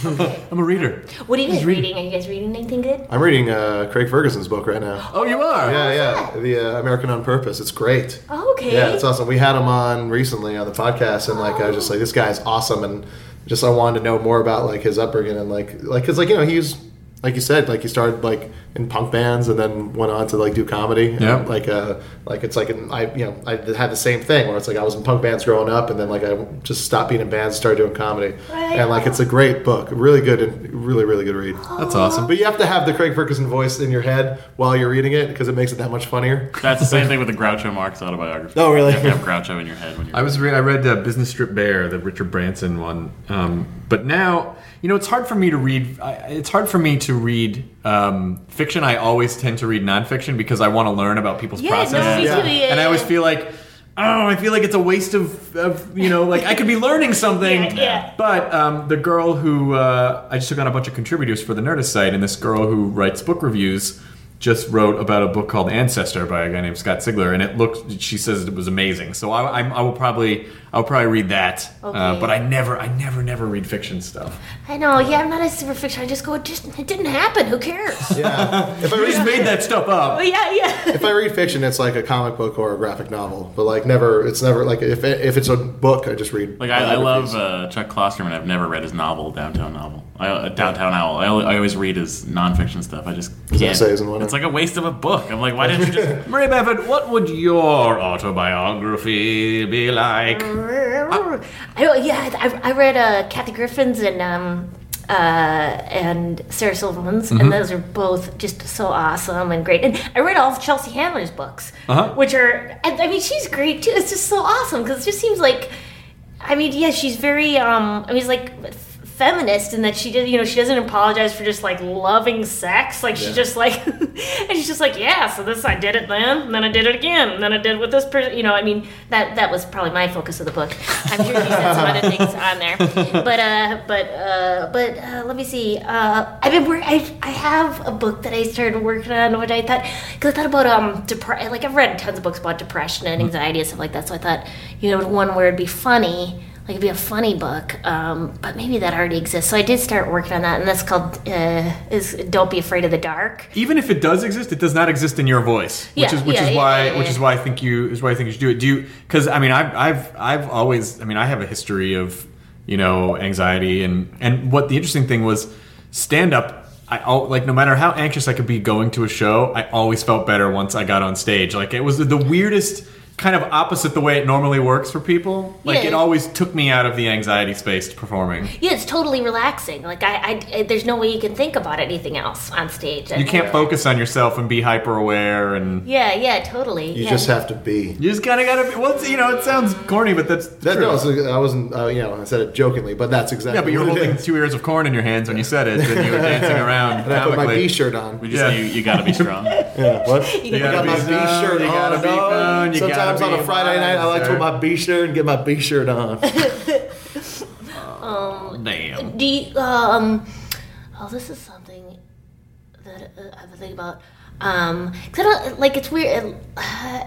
I'm a reader. What are you guys reading. reading? Are you guys reading anything good? I'm reading uh, Craig Ferguson's book right now. Oh, you are. Yeah, yeah, the uh, American on Purpose. It's great. Oh, okay. Yeah, it's awesome. We had him on recently on the podcast, and like I was just like, this guy's awesome, and just I wanted to know more about like his upbringing and like like because like you know he's like you said like you started like in punk bands and then went on to like do comedy. And, Yeah. Like uh like it's like an, I you know I had the same thing where it's like I was in punk bands growing up, and then like I just stopped being in bands and started doing comedy. Right. And like it's a great book, really good and really really good read. That's awesome. But you have to have the Craig Ferguson voice in your head while you're reading it because it makes it that much funnier. That's the same thing with the Groucho Marx autobiography. Oh, really? You have to have Groucho in your head when you're. I was re- I read uh, Business Stripped Bare, the Richard Branson one, um, but now you know it's hard for me to read. I, it's hard for me to read um, fiction. I always tend to read nonfiction because I want to learn about people's Yeah, process, no, me Yeah. too. Yeah, and I always feel like. Oh, I feel like it's a waste of, of you know, like I could be learning something. Yeah, yeah. But um, the girl who uh, I just took on a bunch of contributors for the Nerdist site, and this girl who writes book reviews just wrote about a book called Ancestor by a guy named Scott Sigler, and it looked. She says it was amazing. So I, I, I will probably I will probably read that. Uh, but I never I never never read fiction stuff. I know. Yeah, I'm not a super fiction. I just go. It just it didn't happen. Who cares? Yeah. If I You just read made that stuff up. Yeah, yeah. if I read fiction, it's like a comic book or a graphic novel. But like never, it's never like if if it's a book, I just read. Like I, I love uh, Chuck Klosterman. I've never read his novel, Downtown Novel. I, uh, Downtown Owl. I, I always read his nonfiction stuff. I just can't. essays and whatnot. It's like a waste of a book. I'm like, why didn't you just? Maria Bamford, what would your autobiography be like? I, yeah, I, I read uh, Kathy Griffin's and um, uh, and Sarah Silverman's, Mm-hmm. and those are both just so awesome and great. And I read all of Chelsea Handler's books, Uh-huh. which are, I, I mean, she's great too. It's just so awesome because it just seems like, I mean, yeah, she's very, um, I mean, it's like feminist in that she did, you know, she doesn't apologize for just like loving sex. Like she's just like, and she's just like, yeah, so this I did it then, and then I did it again, and then I did it with this person. You know, I mean, that that was probably my focus of the book. I'm sure she said some other things on there, but uh, but uh, but uh, let me see. Uh, I've been work- I I have a book that I started working on, which I thought because I thought about um depre- like I've read tons of books about depression and anxiety and stuff like that. So I thought you know one where it'd be funny. Like it'd be a funny book, um, but maybe that already exists. So I did start working on that, and that's called uh, "Is Don't Be Afraid of the Dark." Even if it does exist, it does not exist in your voice, which Yeah, is which yeah, is why yeah, which is why I think you is why I think you should do it. Do you? Because I mean, I've I've I've always I mean, I have a history of you know anxiety and and what the interesting thing was stand up. I like no matter how anxious I could be going to a show, I always felt better once I got on stage. Like it was the weirdest kind of opposite the way it normally works for people. Like Yeah. it always took me out of the anxiety space to performing. Yeah, it's totally relaxing. Like I, I, I- there's no way you can think about anything else on stage. You can't focus on yourself and be hyper aware and Yeah, yeah, totally. You yeah. just have to be. You just kind of gotta be. Well, it's, you know, it sounds corny, but that's That, true. no, it's- I wasn't. Uh, you know, I said it jokingly, but that's exactly. yeah, but you're what holding two ears of corn in your hands when you said it, and you were dancing around. And I put my comically. B shirt on. We just Yeah. say you, you got to be strong. Yeah, what? You I gotta got be my B strong, shirt you on. gotta be dog. fun, you Sometimes gotta on a Friday night, I like to wiser. put my B shirt and get my B shirt on. Damn. Do you, um, oh, this is something that uh, I've been thinking about. Um, cause I don't, like, it's weird. Uh,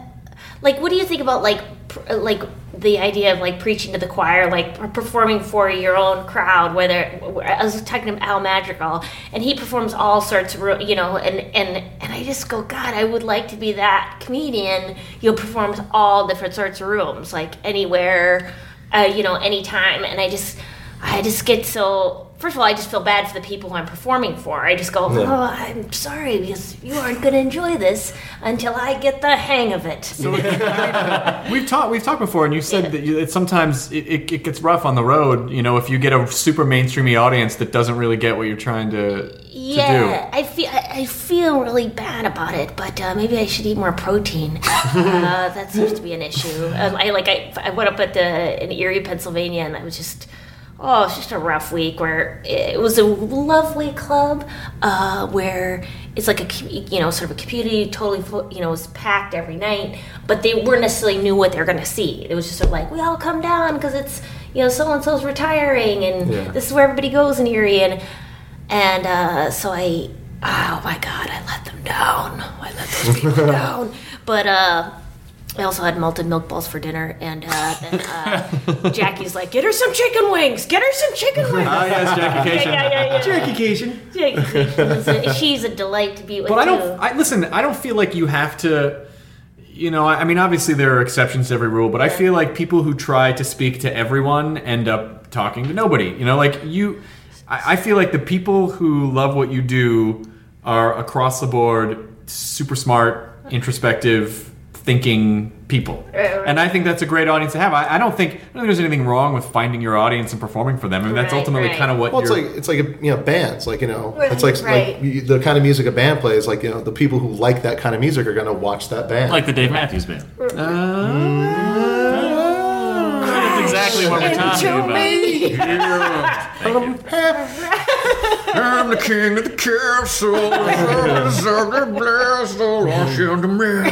like, what do you think about, like, pr- like, the idea of, like, preaching to the choir, like, performing for your own crowd, whether, I was talking to Al Madrigal, and he performs all sorts of, you know, and, and, and I just go, God, I would like to be that comedian, you know, performs all different sorts of rooms, like, anywhere, uh, you know, anytime, and I just, I just get so. First of all, I just feel bad for the people who I'm performing for. I just go, oh, I'm sorry because you aren't going to enjoy this until I get the hang of it. We've talked. We've talked before, and you said that you, it, sometimes it, it, it gets rough on the road. You know, if you get a super mainstreamy audience that doesn't really get what you're trying to, to yeah, I feel I I feel really bad about it, but uh, maybe I should eat more protein. uh, that seems to be an issue. Um, I like I, I went up at the in Erie, Pennsylvania, and I was just oh, it's just a rough week. Where it was a lovely club uh, where it's like a you know sort of a community, totally you know was packed every night, but they weren't necessarily knew what they were going to see. It was just sort of like we all come down because it's you know so and so's retiring, and this is where everybody goes in Erie, and and uh, so I, oh my God, I let them down. I let those people down. But uh, I also had malted milk balls for dinner, and uh, then uh, Jackie's like, "Get her some chicken wings. Get her some chicken wings." Ah, yes, Jackie Kashian. Yeah, yeah, yeah, yeah. Jackie Kashian. Jackie is a- she's a delight to be with But I don't. I listen. I don't feel like you have to. You know, I I mean, obviously there are exceptions to every rule, but I feel like people who try to speak to everyone end up talking to nobody. You know, like you. I, I feel like the people who love what you do are across the board super smart, introspective, thinking people, and I think that's a great audience to have. I, I don't think I don't think there's anything wrong with finding your audience and performing for them. I mean, that's Right, ultimately right. kind of what Well, it's you're. like it's like a, you know bands like you know Right, it's like right. like the kind of music a band plays like you know the people who like that kind of music are going to watch that band Like the Dave Matthews Band. Uh, That's exactly what we're talking about. I'm the king of the castle. Deserve the blast, oh, launch into me.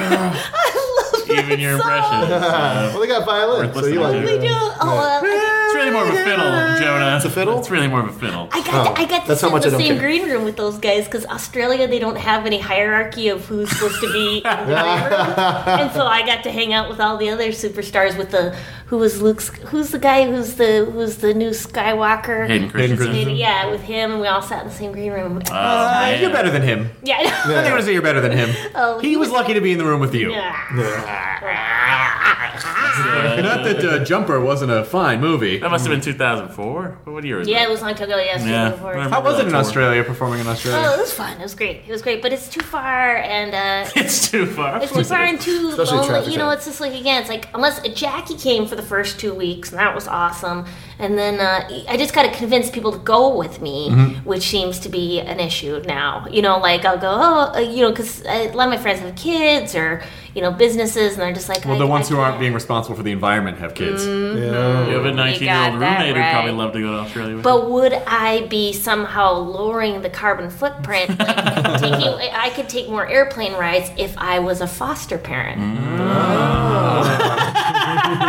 Even your impression. Well they got violin so you like listening We it. do. Oh, well, it's really more of a fiddle, Jonah. It's a fiddle? It's really more of a fiddle. I got Oh, to, I got to that's sit how much in I the don't same care. green room with those guys because Australia they don't have any hierarchy of who's supposed to be in the green room, and so I got to hang out with all the other superstars. With the who was Luke's who's the guy who's the who's the new Skywalker. Hayden Christensen. Hayden- Yeah, with him, and we all sat in the same green room. Oh, Uh, you're better than him. yeah, I know. I think I'm gonna say you're better than him. Oh, he was lucky to be in the room with you. Not that uh, Jumper wasn't a fine movie. That must have been 2004. What year was Yeah, that? it was long time ago. Yeah, Yeah. before. I How was it in Tour. Australia performing in Australia? Oh, Australia? it was fun. It was great. It was great, but it's too far, and uh, It's too far. It's too far and too Especially lonely. You know, it's just like again, it's like unless Jackie came for the first two weeks, and that was awesome. And then uh, I just got to convince people to go with me, Mm-hmm. which seems to be an issue now. You know, like I'll go, oh, uh, you know, because a lot of my friends have kids or you know businesses, and they're just like, Well, I- the ones I who aren't can't. being responsible for the environment have kids. yeah. You have a 19 year old got that roommate who'd probably right. love to go to Australia with But would I be somehow lowering the carbon footprint? Like taking, I could take more airplane rides if I was a foster parent.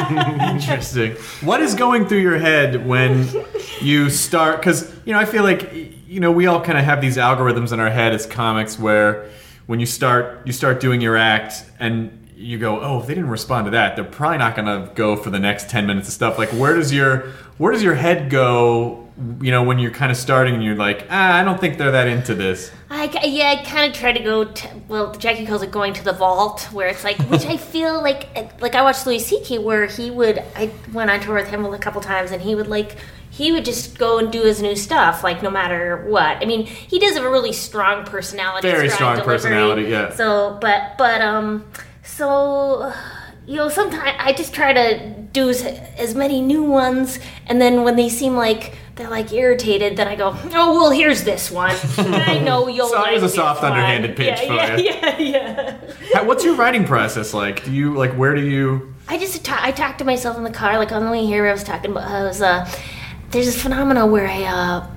Interesting. What is going through your head when you start? Because you know, I feel like you know we all kind of have these algorithms in our head as comics, where when you start you start doing your act and you go, oh, if they didn't respond to that, they're probably not going to go for the next ten minutes of stuff. Like, where does your where does your head go? You know, when you're kind of starting and you're like, ah, I don't think they're that into this. I, yeah, I kind of try to go. To, well, Jackie calls it going to the vault, where it's like, which I feel like, like I watched Louis C.K. where he would. I went on tour with him a couple times, and he would like, he would just go and do his new stuff, like no matter what. I mean, he does have a really strong personality, Very strong delivery. personality, yeah. So, but but um, so you know, sometimes I just try to do as, as many new ones, and then when they seem like they're like irritated, then I go, oh well, here's this one. I know you'll. So it was a soft one." underhanded pitch yeah, for yeah, you. Yeah, yeah. How- What's your writing process like? Do you like where do you? I just ta- I talked to myself in the car, like on the way here. I was talking about I was uh, there's this phenomenon where I uh,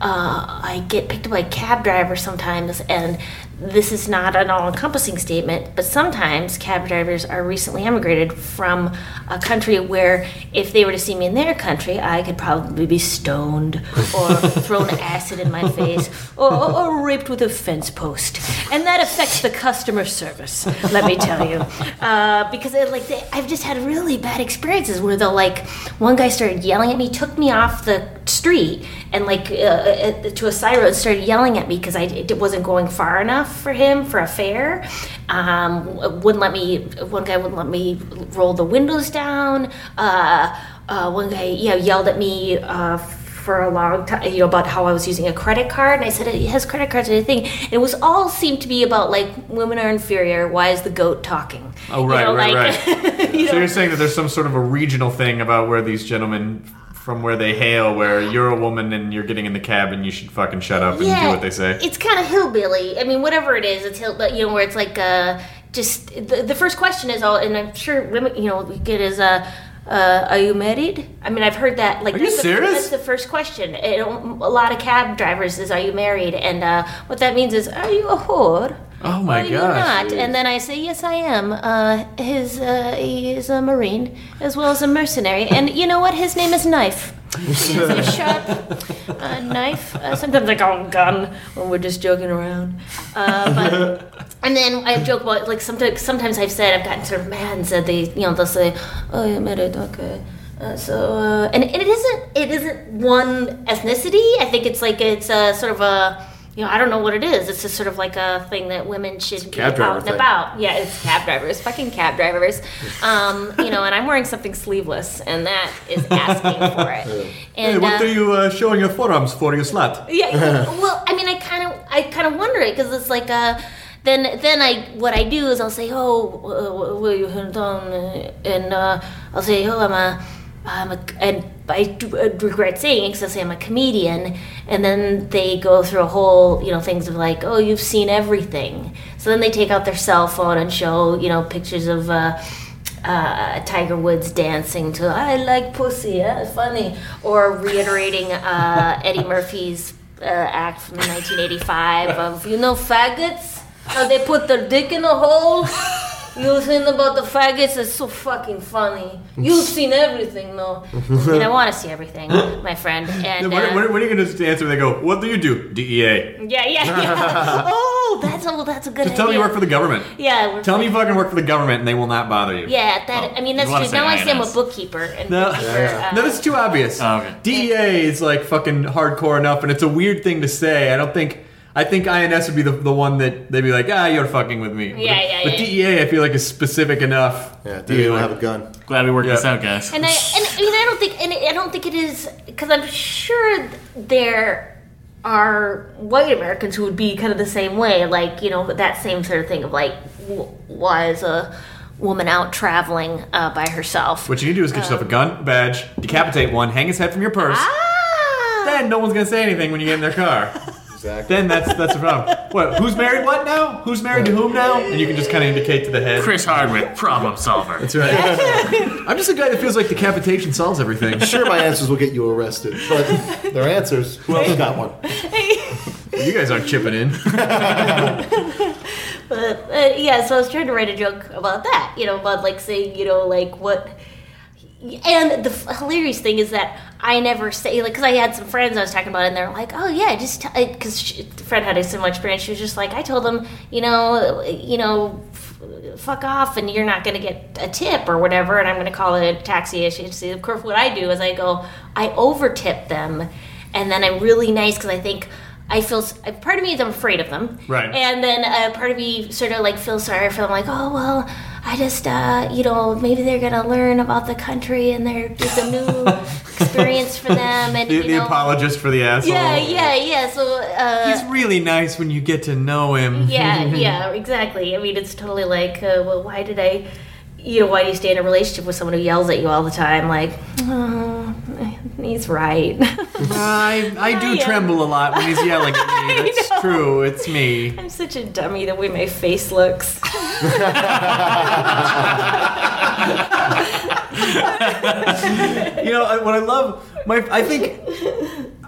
uh, I get picked up by a cab driver sometimes, and this is not an all-encompassing statement, but sometimes cab drivers are recently emigrated from a country where if they were to see me in their country, I could probably be stoned or thrown acid in my face or, or, or raped with a fence post, and that affects the customer service. Let me tell you, uh, because it, like they, I've just had really bad experiences where they'll like one guy started yelling at me, took me off the street and like uh, uh, to a side road started yelling at me because I it wasn't going far enough for him for a fare. Um, wouldn't let me. One guy wouldn't let me roll the windows down. Uh, uh, one guy, yeah, yelled at me. Uh, for a long time, you know, about how I was using a credit card, and I said it has credit cards and everything. And it was all seemed to be about like women are inferior. Why is the goat talking? Oh You right, know, right, like- right. you So know? you're saying that there's some sort of a regional thing about where these gentlemen from where they hail, where you're a woman and you're getting in the cab and you should fucking shut up and do what they say. It's kind of hillbilly. I mean, whatever it is, it's hill, but you know, where it's like uh, just the, the first question is all, and I'm sure women, you know, we get is uh, uh, are you married? I mean, I've heard that. Like, Are you that's the- serious? that's the first question. It, a lot of cab drivers is, "Are you married?" And uh, what that means is, "Are you a whore?" Oh my Are you gosh. not? And then I say, yes, I am. Uh, his uh, he is a marine as well as a mercenary, and you know what? His name is Knife. He's a sharp uh, knife. Uh, sometimes I call him Gun when we're just joking around. Uh, but and then I joke about like sometimes sometimes I've said I've gotten sort of mad and said they you know they'll say oh you made it okay uh, so uh, and, and it isn't it isn't one ethnicity I think it's like it's a sort of a you know I don't know what it is it's just sort of like a thing that women should be cab driver out and thing. about Yeah, it's cab drivers, fucking cab drivers. Um, you know, and I'm wearing something sleeveless, and that is asking for it. And uh, are you uh, showing your forearms for, you slut? yeah. Well, I mean, I kind of, I kind of wonder it because it's like, uh, then, then I, what I do is I'll say, oh, uh, will you hand on, and uh, I'll say, oh, I'm a, I'm a, and I I regret saying it because I say I'm a comedian, and then they go through a whole, you know, things of like, oh, you've seen everything. So then they take out their cell phone and show, you know, pictures of. Uh, uh, Tiger Woods dancing to "I like pussy," yeah, funny, or reiterating uh, Eddie Murphy's uh, act from 1985 of "You know faggots? How they put their dick in a hole." You think about the faggots? It's so fucking funny. You've seen everything, though. and I want to see everything, my friend. And When, uh, when, when are you going to answer? They go, what do you do? DEA. yeah, yeah, yeah. oh, that's a that's a good. Just tell me you work for the government. Yeah, Tell me you fucking work for the government and they will not bother you. Yeah, that. I mean, that's true. Now I say I'm a bookkeeper. And No. bookkeeper, Yeah, uh, No, that's too obvious. Oh, okay. DEA is like fucking hardcore enough, and it's a weird thing to say. I don't think. I think INS would be the, the one that they'd be like, ah, you're fucking with me. Yeah, but, yeah, But yeah. DEA, I feel like is specific enough. Yeah, to do be you like- have a gun? Glad we worked Yeah. this out, guys. and I and I mean I don't think and I don't think it is because I'm sure there are white Americans who would be kind of the same way, like you know that same sort of thing of like, w- why is a woman out traveling uh, by herself? What you need to do is get yourself a gun, badge, decapitate one, hang his head from your purse. ah, Then no one's gonna say anything when you get in their car. Exactly. then that's that's the problem. What? Who's married? What now? Who's married to whom now? And you can just kind of indicate to the head. Chris Hardwick, problem solver. That's right. I'm just a guy that feels like decapitation solves everything. Sure, my answers will get you arrested, but they're answers. Who else got one? You guys aren't chipping in. But uh, yeah, so I was trying to write a joke about that, you know, about like saying, you know, like what. And the hilarious thing is that I never say like because I had some friends I was talking about and they're like, oh yeah, just because Fred had a similar experience. She was just like, I told them, you know, you know, fuck off, and you're not gonna get a tip or whatever, and I'm gonna call it a taxi agency. Of course, what I do is I go, I over tip them, and then I'm really nice because I think. I feel part of me is I'm afraid of them, Right. And then uh, part of me sort of like feels sorry for them, like, oh well, I just uh, you know maybe they're gonna learn about the country and there it's a new experience for them, and The, you the know, apologist for the asshole. yeah, yeah, yeah. So uh, He's really nice when you get to know him. yeah, yeah, exactly. I mean, it's totally like, uh, well, why did I, you know, why do you stay in a relationship with someone who yells at you all the time? Like, oh, he's right. I, I do Yeah. tremble a lot when he's yelling at me. That's true. It's me. I'm such a dummy the way my face looks. You know I- what I love. My I think.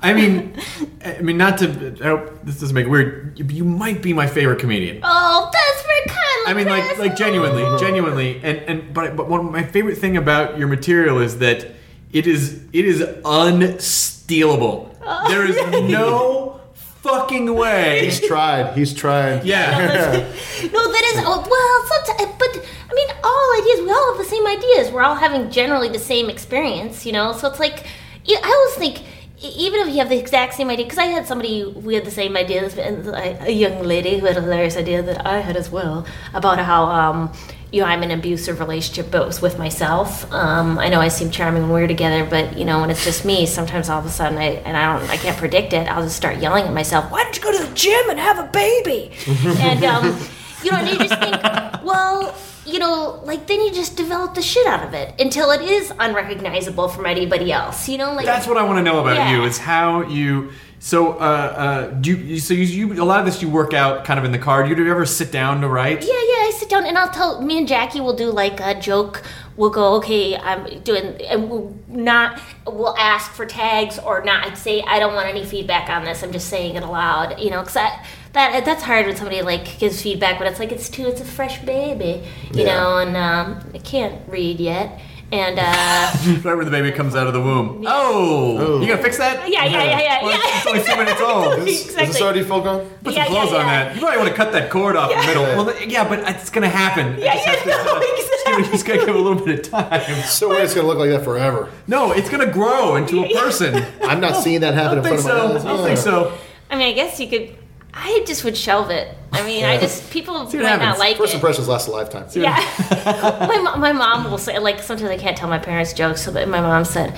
I mean, I mean, not to. I hope this doesn't make it weird. You, you might be my favorite comedian. oh, that's very kind. I mean, like, like genuinely, genuinely, and and but but one my favorite thing about your material is that it is it is unstealable. There is no fucking way. He's tried. He's tried. Yeah. No, that is oh, well. Sometimes, but I mean, all ideas. We all have the same ideas. We're all having generally the same experience, you know. So it's like, yeah, I always think, e- even if you have the exact same idea, because I had somebody we had the same ideas, and I- a young lady who had a hilarious idea that I had as well about how. um you know, I'm in an abusive relationship, but it was with myself. Um, I know I seem charming when we're together, but you know, when it's just me, sometimes all of a sudden I and I don't, I can't predict it. I'll just start yelling at myself. Why don't you go to the gym and have a baby? and um, you know, and you just think, well, you know, like then you just develop the shit out of it until it is unrecognizable from anybody else. You know, like That's what I want to know about Yeah. you. Is how you. So, uh, uh, do you, you- so you, you a lot of this you work out kind of in the car. Do you ever sit down to write? Yeah, yeah. Down and I'll tell. Me and Jackie will do like a joke. We'll go, okay, I'm doing, and we'll not. We'll ask for tags or not. I'd say I don't want any feedback on this. I'm just saying it aloud. You know, because that that that's hard when somebody like gives feedback, but it's like it's too. It's a fresh baby, you Yeah. know, and um, I can't read yet. And uh, right when the baby comes out of the womb. Oh, you gonna fix that? yeah, yeah, yeah, yeah, Well, yeah. It's only two minutes old. Is, is exactly. this already full grown? Put Yeah, some yeah, clothes on yeah. that. You probably want to cut that cord off in the middle. Well, th- yeah, but it's gonna happen. Yeah, Just yeah, have to- no, just give- Just gotta give it a little bit of time. So weird it's gonna look like that forever. No, it's gonna grow into a person. I'm not seeing that I happen don't in think front so. of I my eyes. I don't think so. I mean, I guess you could. I just would shelve it. I mean, I just people what might not like First it. impressions last a lifetime. Yeah. my, my mom will say, like, sometimes I can't tell my parents jokes, so that my mom said,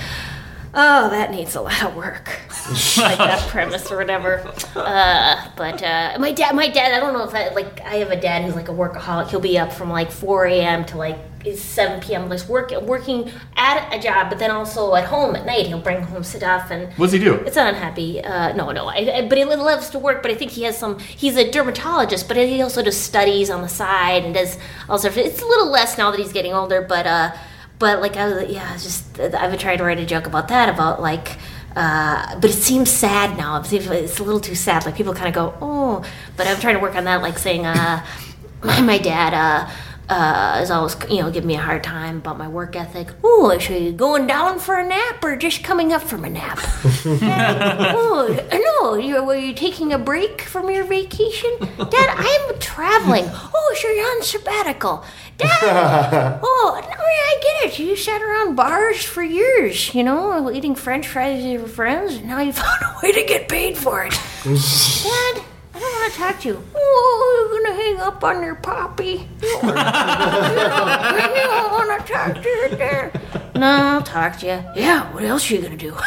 Oh, that needs a lot of work. like that premise or whatever. Uh, but uh, my dad, my dad, I don't know if I, like, I have a dad who's like a workaholic. He'll be up from like 4 a.m. to like 7 p.m. Just work, working at a job, but then also at home at night. He'll bring home stuff and. What's he do? It's not unhappy. Uh, no, no. I, I, but he loves to work. But I think he has some. He's a dermatologist, but he also does studies on the side and does all also. It's a little less now that he's getting older, but uh, but like I was, yeah, just I've been trying to write a joke about that about like. Uh, but it seems sad now. It it's a little too sad. Like people kind of go, oh. But I'm trying to work on that. Like saying, uh, my, my dad uh, uh, is always, you know, giving me a hard time about my work ethic. Oh, is she going down for a nap or just coming up from a nap? Oh, no, you were you taking a break from your vacation? Dad, I'm traveling. Oh, you're on sabbatical. Dad, oh, no, I get it. You sat around bars for years, you know, eating french fries with your friends, and now you found a way to get paid for it. Dad, I don't want to talk to you. Oh, you're gonna hang up on your poppy. You don't want to talk to you there. No, I'll talk to you. Yeah, what else are you gonna do? but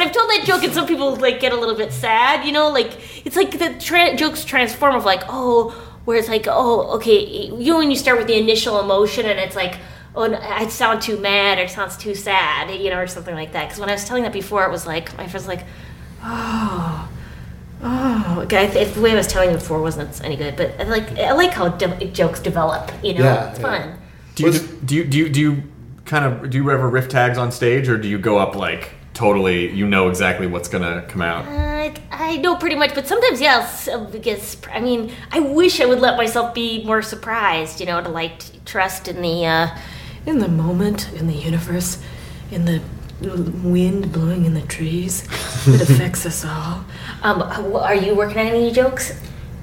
I've told that joke, and some people like get a little bit sad. You know, like it's like the tra- jokes transform of like, oh, where it's like, oh, okay, you know, when you start with the initial emotion, and it's like. Oh, no, I sound too mad, or it sounds too sad, you know, or something like that. Because when I was telling that before, it was like my friend's like, "Oh, oh." Okay, I th- the way I was telling it before wasn't any good, but I like I like how de- jokes develop. You know, Yeah, it's yeah. fun. Do you do you do you, do you kind of do you ever riff tags on stage, or do you go up like totally? You know exactly what's gonna come out. I, I know pretty much, but sometimes, yes, uh, because I mean, I wish I would let myself be more surprised, you know, to like trust in the, uh, in the moment, in the universe, in the wind blowing in the trees it affects us all. Um, are you working on any jokes?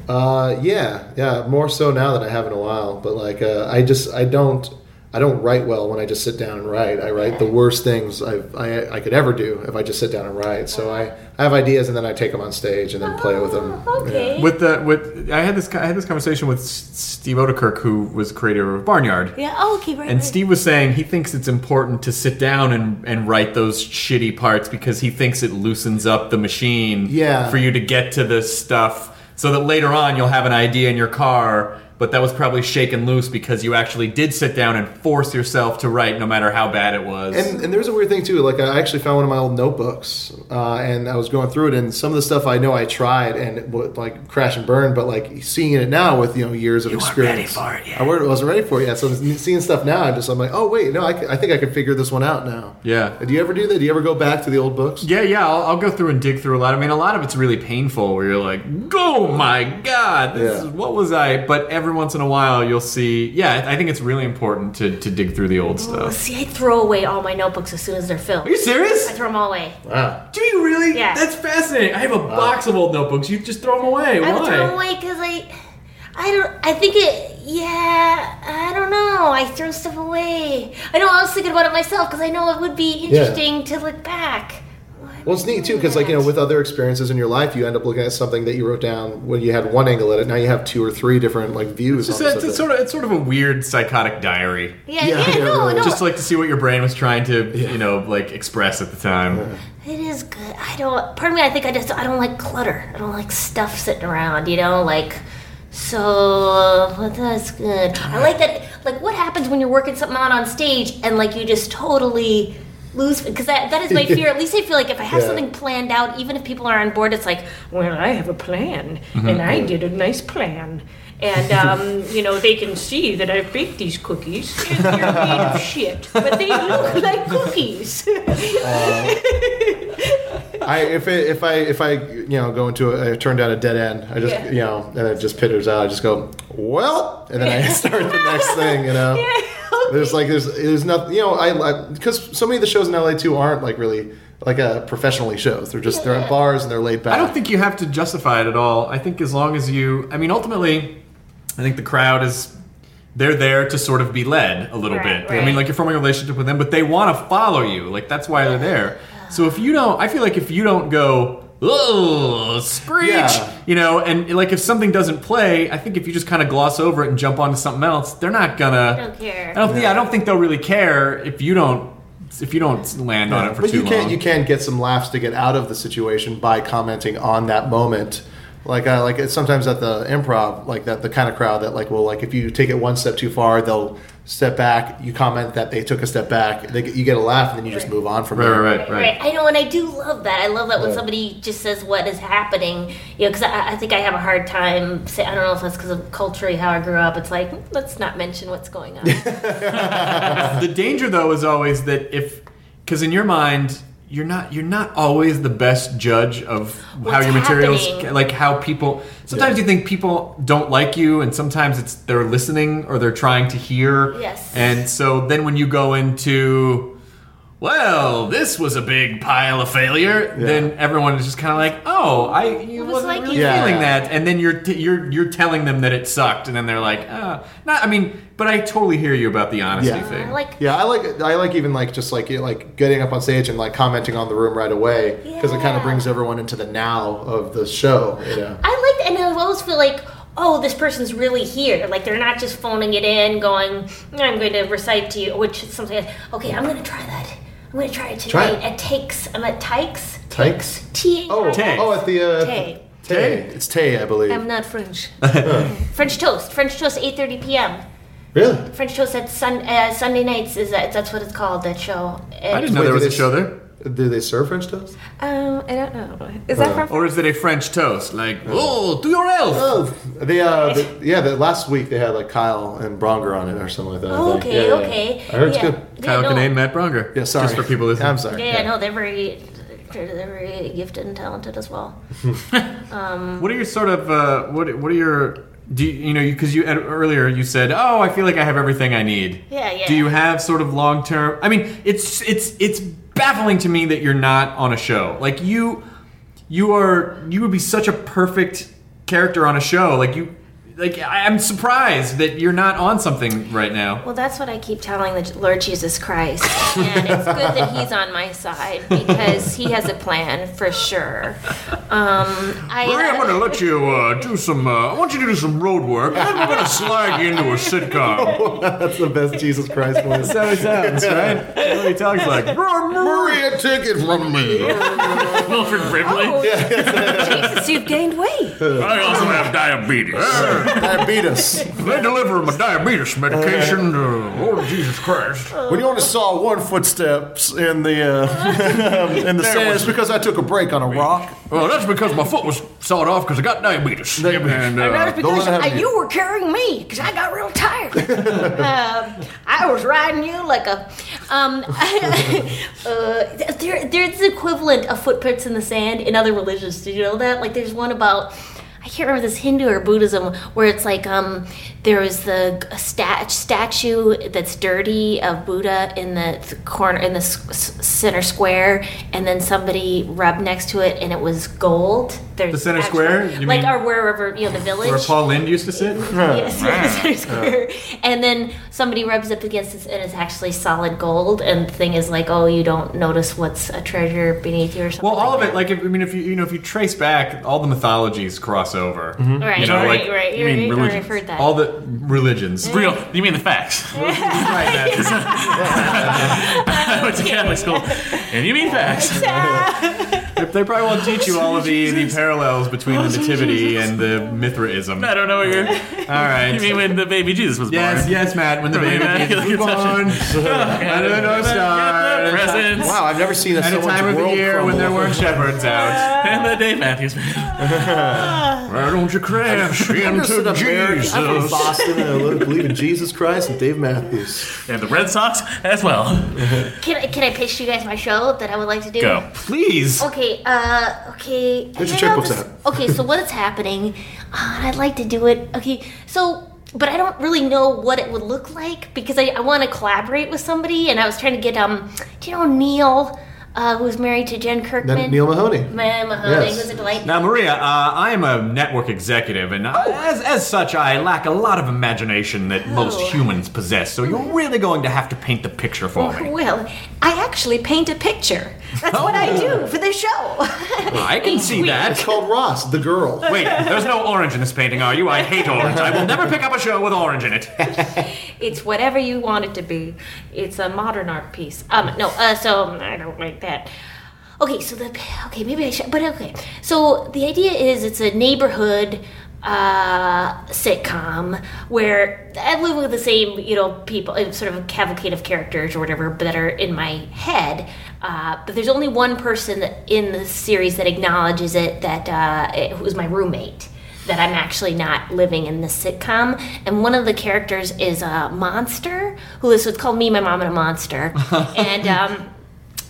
Uh, yeah, yeah, more so now than I have in a while. But like, uh, I just I don't I don't write well when I just sit down and write. I write the worst things I've, I I could ever do if I just sit down and write. So I, I have ideas and then I take them on stage and then play with them. Ah, okay. With the with I had this I had this conversation with Steve Oedekerk, who was creator of Barnyard. Yeah. Oh, okay. Right. And right. Steve was saying he thinks it's important to sit down and, and write those shitty parts because he thinks it loosens up the machine Yeah. for you to get to this stuff so that later on you'll have an idea in your car, but that was probably shaken loose because you actually did sit down and force yourself to write no matter how bad it was. And, and there's a weird thing too. Like I actually found one of my old notebooks, uh, and I was going through it, and some of the stuff I know I tried and it would like crash and burn, but like seeing it now with you know years of weren't experience, ready for it. I wasn't ready for it yet. So seeing stuff now, I'm just I'm like, oh wait, no, I, I think I can figure this one out now. Yeah. Do you ever do that? Do you ever go back to the old books? Yeah, yeah, I'll, I'll go through and dig through a lot. I mean, a lot of it's really painful where you're like, oh my god, this Yeah. is, what was I? But every once in a while, you'll see. Yeah, I think it's really important to, to dig through the old stuff. see, I throw away all my notebooks as soon as they're filled. Are you serious? I throw them all away. Wow. Do you really? Yeah. That's fascinating. I have a box of old notebooks. You just throw them away. I would throw them Why? away because I, I don't. I think it. Yeah, I don't know. I throw stuff away. I know. I was thinking about it myself because I know it would be interesting to look back. Well, it's neat too because, like you know, with other experiences in your life, you end up looking at something that you wrote down when you had one angle at it. Now you have two or three different like views. It's, on it's, the it's sort of it's sort of a weird psychotic diary. Yeah, Yeah, yeah, yeah, no, really. no. Just like to see what your brain was trying to, you know, like express at the time. It is good. I don't. Part of me, I think I just I don't like clutter. I don't like stuff sitting around. You know, like. So, but that's good. I like that. Like, what happens when you're working something out on stage and like you just totally lose? Because that that is my fear. At least I feel like if I have Yeah. something planned out, even if people are on board, it's like, well, I have a plan, and I did a nice plan. And um, you know they can see that I've baked these cookies. And they're made of shit, but they look like cookies. I if it, if I if I you know go into a I turn down a dead end, I just Yeah. you know and it just pitters out. I just go well, and then I start the next thing. You know, there's like there's there's nothing. You know, I because so many of the shows in LA too aren't like really like uh, professionally shows. They're just they're at bars and they're laid back. I don't think you have to justify it at all. I think as long as you, I mean, ultimately, I think the crowd is. They're there to sort of be led a little Right, bit. I mean, like you're forming a relationship with them, but they want to follow you. Like that's why they're there. So if you don't, I feel like if you don't go, oh, screech, Yeah. you know, and like if something doesn't play, I think if you just kind of gloss over it and jump onto something else, they're not gonna. don't care. I don't. Yeah, I don't think they'll really care if you don't. If you don't land on it for but too you can long. you can get some laughs to get out of the situation by commenting on that moment. Like uh, like it's sometimes at the improv, like that the kind of crowd that like will like if you take it one step too far, they'll step back. You comment that they took a step back. They, you get a laugh, and then you just move on from Right, there. right, right, Right. I know, and I do love that. I love that when Yeah. somebody just says what is happening. You know, because I, I think I have a hard time. Say, I don't know if that's because of culturally how I grew up. It's like hmm, let's not mention what's going on. the danger though is always that if because in your mind you're not you're not always the best judge of how your materials happening. like how people sometimes you think people don't like you and sometimes it's they're listening or they're trying to hear Yes. and so then when you go into well, this was a big pile of failure. Then everyone is just kind of like, "Oh, I you was wasn't like really you- Yeah. feeling that," and then you're t- you're you're telling them that it sucked, and then they're like, "Ah, not." I mean, but I totally hear you about the honesty Yeah. thing. I like Yeah, I like I like even like just like you know, like getting up on stage and like commenting on the room right away because it kind of brings everyone into the now of the show. You know. I like, and I always feel like, oh, this person's really here. Like they're not just phoning it in, going, I'm going to recite to you, which is something. Okay, I'm going to try that. I'm going to try it Try tonight it. at Takes. I'm at Tykes. Tykes? T. Oh, Tay. oh, at the uh, Tay. Tay. It's Tay, I believe. I'm not French. French toast. French toast. 8:30 p.m. really? French toast at sun, uh, Sunday nights is that, that's what it's called. That show. I didn't know Wait, there was do a they- show there. Do they serve French toast? Um, I don't know. Is that from? Or is it a French toast? Like, oh, do your elf. Oh, they uh, the, yeah. The, last week they had like Kyle and Braunger on it or something like that. I Oh, think. okay, Yeah, yeah, okay. I heard it's good. Yeah, Kyle no. Kinane, Matt Braunger. Yeah, sorry. Just for people listening. I'm sorry. Yeah, no, they're very, they're very gifted and talented as well. What are your sort of uh, what? What are your do you, you know because you earlier you said oh I feel like I have everything I need. Yeah, yeah. Do you have sort of long term? I mean, it's it's it's baffling to me that you're not on a show. Like you, you are you would be such a perfect character on a show. Like you, like I- I'm surprised that you're not on something right now. Well, that's what I keep telling the Lord Jesus Christ. And it's good that He's on my side because He has a plan for sure. Um, I, Maria, I'm going to let you uh, do some. Uh, I want you to do some road work, and then we're going to slide you into a sitcom. That's the best Jesus Christ voice. That's how he sounds, right? That's what he talks like. Maria, take it from me. Wilford Brimley. Jesus, you've gained weight. I also have diabetes. Diabetes. They deliver my diabetes medication to Lord Jesus Christ. When you only saw one footsteps in the uh, in the sand, it's because I took a break on a rock. Well, that's because my foot was sawed off because I got diabetes. And, And uh, that's because let it I, you were carrying me because I got real tired. um, I was riding you like a. Um, uh, there, there's the equivalent of footprints in the sand in other religions. Did you know that? Like, there's one about. I can't remember this Hindu or Buddhism where it's like um, there was the stat- statue that's dirty of Buddha in the th- corner in the s- center square, and then somebody rubbed next to it and it was gold. There's The center actual- square? You like mean- or wherever you know the village. where Paul Lynde used to sit? Yes, yes, center square. And then somebody rubs up against it and it's actually solid gold. And the thing is like, oh, you don't notice what's a treasure beneath you or something. Well, all of it, like if, I mean, if you you know if you trace back, all the mythologies cross over. Mm-hmm. that. right, you know, right, like, right. you mean right, right, religions. I've heard that. All the religions. Real. You mean the facts? I went to Catholic school, and you mean facts. They probably won't teach you all of the, the parallels between the nativity and the Mithraism. I don't know what you're. All right. You mean when the baby Jesus was Yes, born? yes, yes, Matt. When the Right, baby Matt, Jesus you're was born, under the North Star, Presents. Wow, I've never seen a at a someone's time of the world year when crumble. there weren't shepherds out. And the day Matthews Band. Why don't you crash I'm just an into American. I'm from Boston and I live- believe in Jesus Christ and Dave Matthews. And the Red Sox as well. Can I, can I pitch you guys my show that I would like to do? Go. Please. Okay, okay, uh, okay. Get your I know checkbooks this- out. Okay, so what's happening? Uh, I'd like to do it. Okay, so, but I don't really know what it would look like because I, I want to collaborate with somebody, and I was trying to get um, do you know Neil, uh, who's married to Jen Kirkman? Then Neil Mahoney. Ma- Mahoney, Yes. who's a delight. Now, Maria, uh, I am a network executive, and uh, as, as such, I lack a lot of imagination that most Oh. humans possess. So you're really going to have to paint the picture for me. Well, I actually paint a picture. That's what I do for the show. I can see It's that. It's called Ross, the girl. Wait, there's no orange in this painting, are you? I hate orange. I will never pick up a show with orange in it. It's whatever you want it to be. It's a modern art piece. Um, no, uh, so I don't like that. Okay, so the okay, maybe I should, but okay. So the idea is it's a neighborhood uh, sitcom where I live with the same, you know, people, uh, sort of a cavalcade of characters or whatever that are in my head. Uh, but there's only one person in the series that acknowledges it that uh, it, who's my roommate that I'm actually not living in this sitcom. And one of the characters is a monster who is, it's called Me, My Mom, and a Monster. and, um,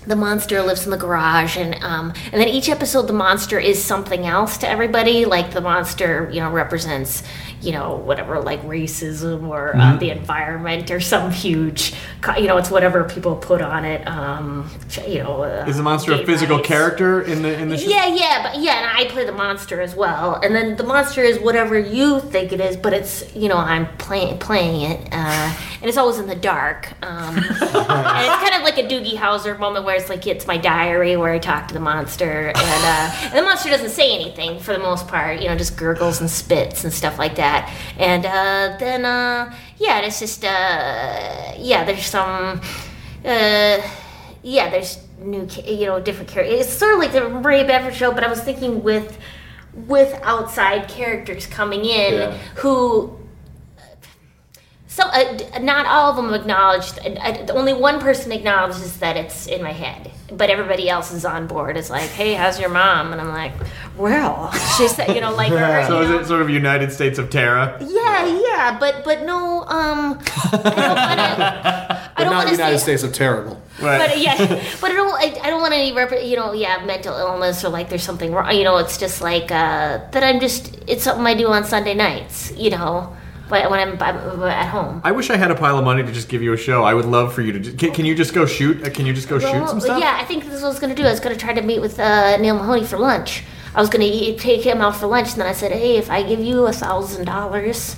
the monster lives in the garage and um, and then each episode the monster is something else to everybody like the monster you know represents you know whatever like racism or uh, the environment or some huge you know it's whatever people put on it um, you know uh, Is the monster a physical rights. character in the in the show? Yeah, yeah, but yeah, and I play the monster as well. And then the monster is whatever you think it is, but it's you know I'm playing playing it, uh, and it's always in the dark. Um, and it's kind of like a Doogie Howser moment where it's like it's my diary where I talk to the monster, and, uh, and the monster doesn't say anything for the most part, you know, just gurgles and spits and stuff like that. And uh, then uh, yeah, it's just uh, yeah, there's some. Uh, yeah, there's new, you know, different characters. It's sort of like the Maria Beverage show, but I was thinking with with outside characters coming in Yeah. who. So, uh, not all of them acknowledged. Uh, only one person acknowledges that it's in my head, but everybody else is on board. It's like, "Hey, how's your mom?" And I'm like, "Well, she said, you know, like." her, So is know, it sort of United States of Tara? yeah, yeah, but but no, um, I don't want to. But don't not want to United say, States of Terrible. right but yeah, but I don't. I, I don't want any, rep- you know, yeah, mental illness or like there's something wrong. You know, it's just like uh, that. I'm just. It's something I do on Sunday nights. You know, but when I'm, I'm at home. I wish I had a pile of money to just give you a show. I would love for you to. Just, can, can you just go shoot? uh, Can you just go shoot some stuff? Yeah, I think this is what I was gonna do. I was gonna try to meet with uh, Neil Mahoney for lunch. I was gonna eat, take him out for lunch, and then I said, "Hey, if I give you a thousand dollars,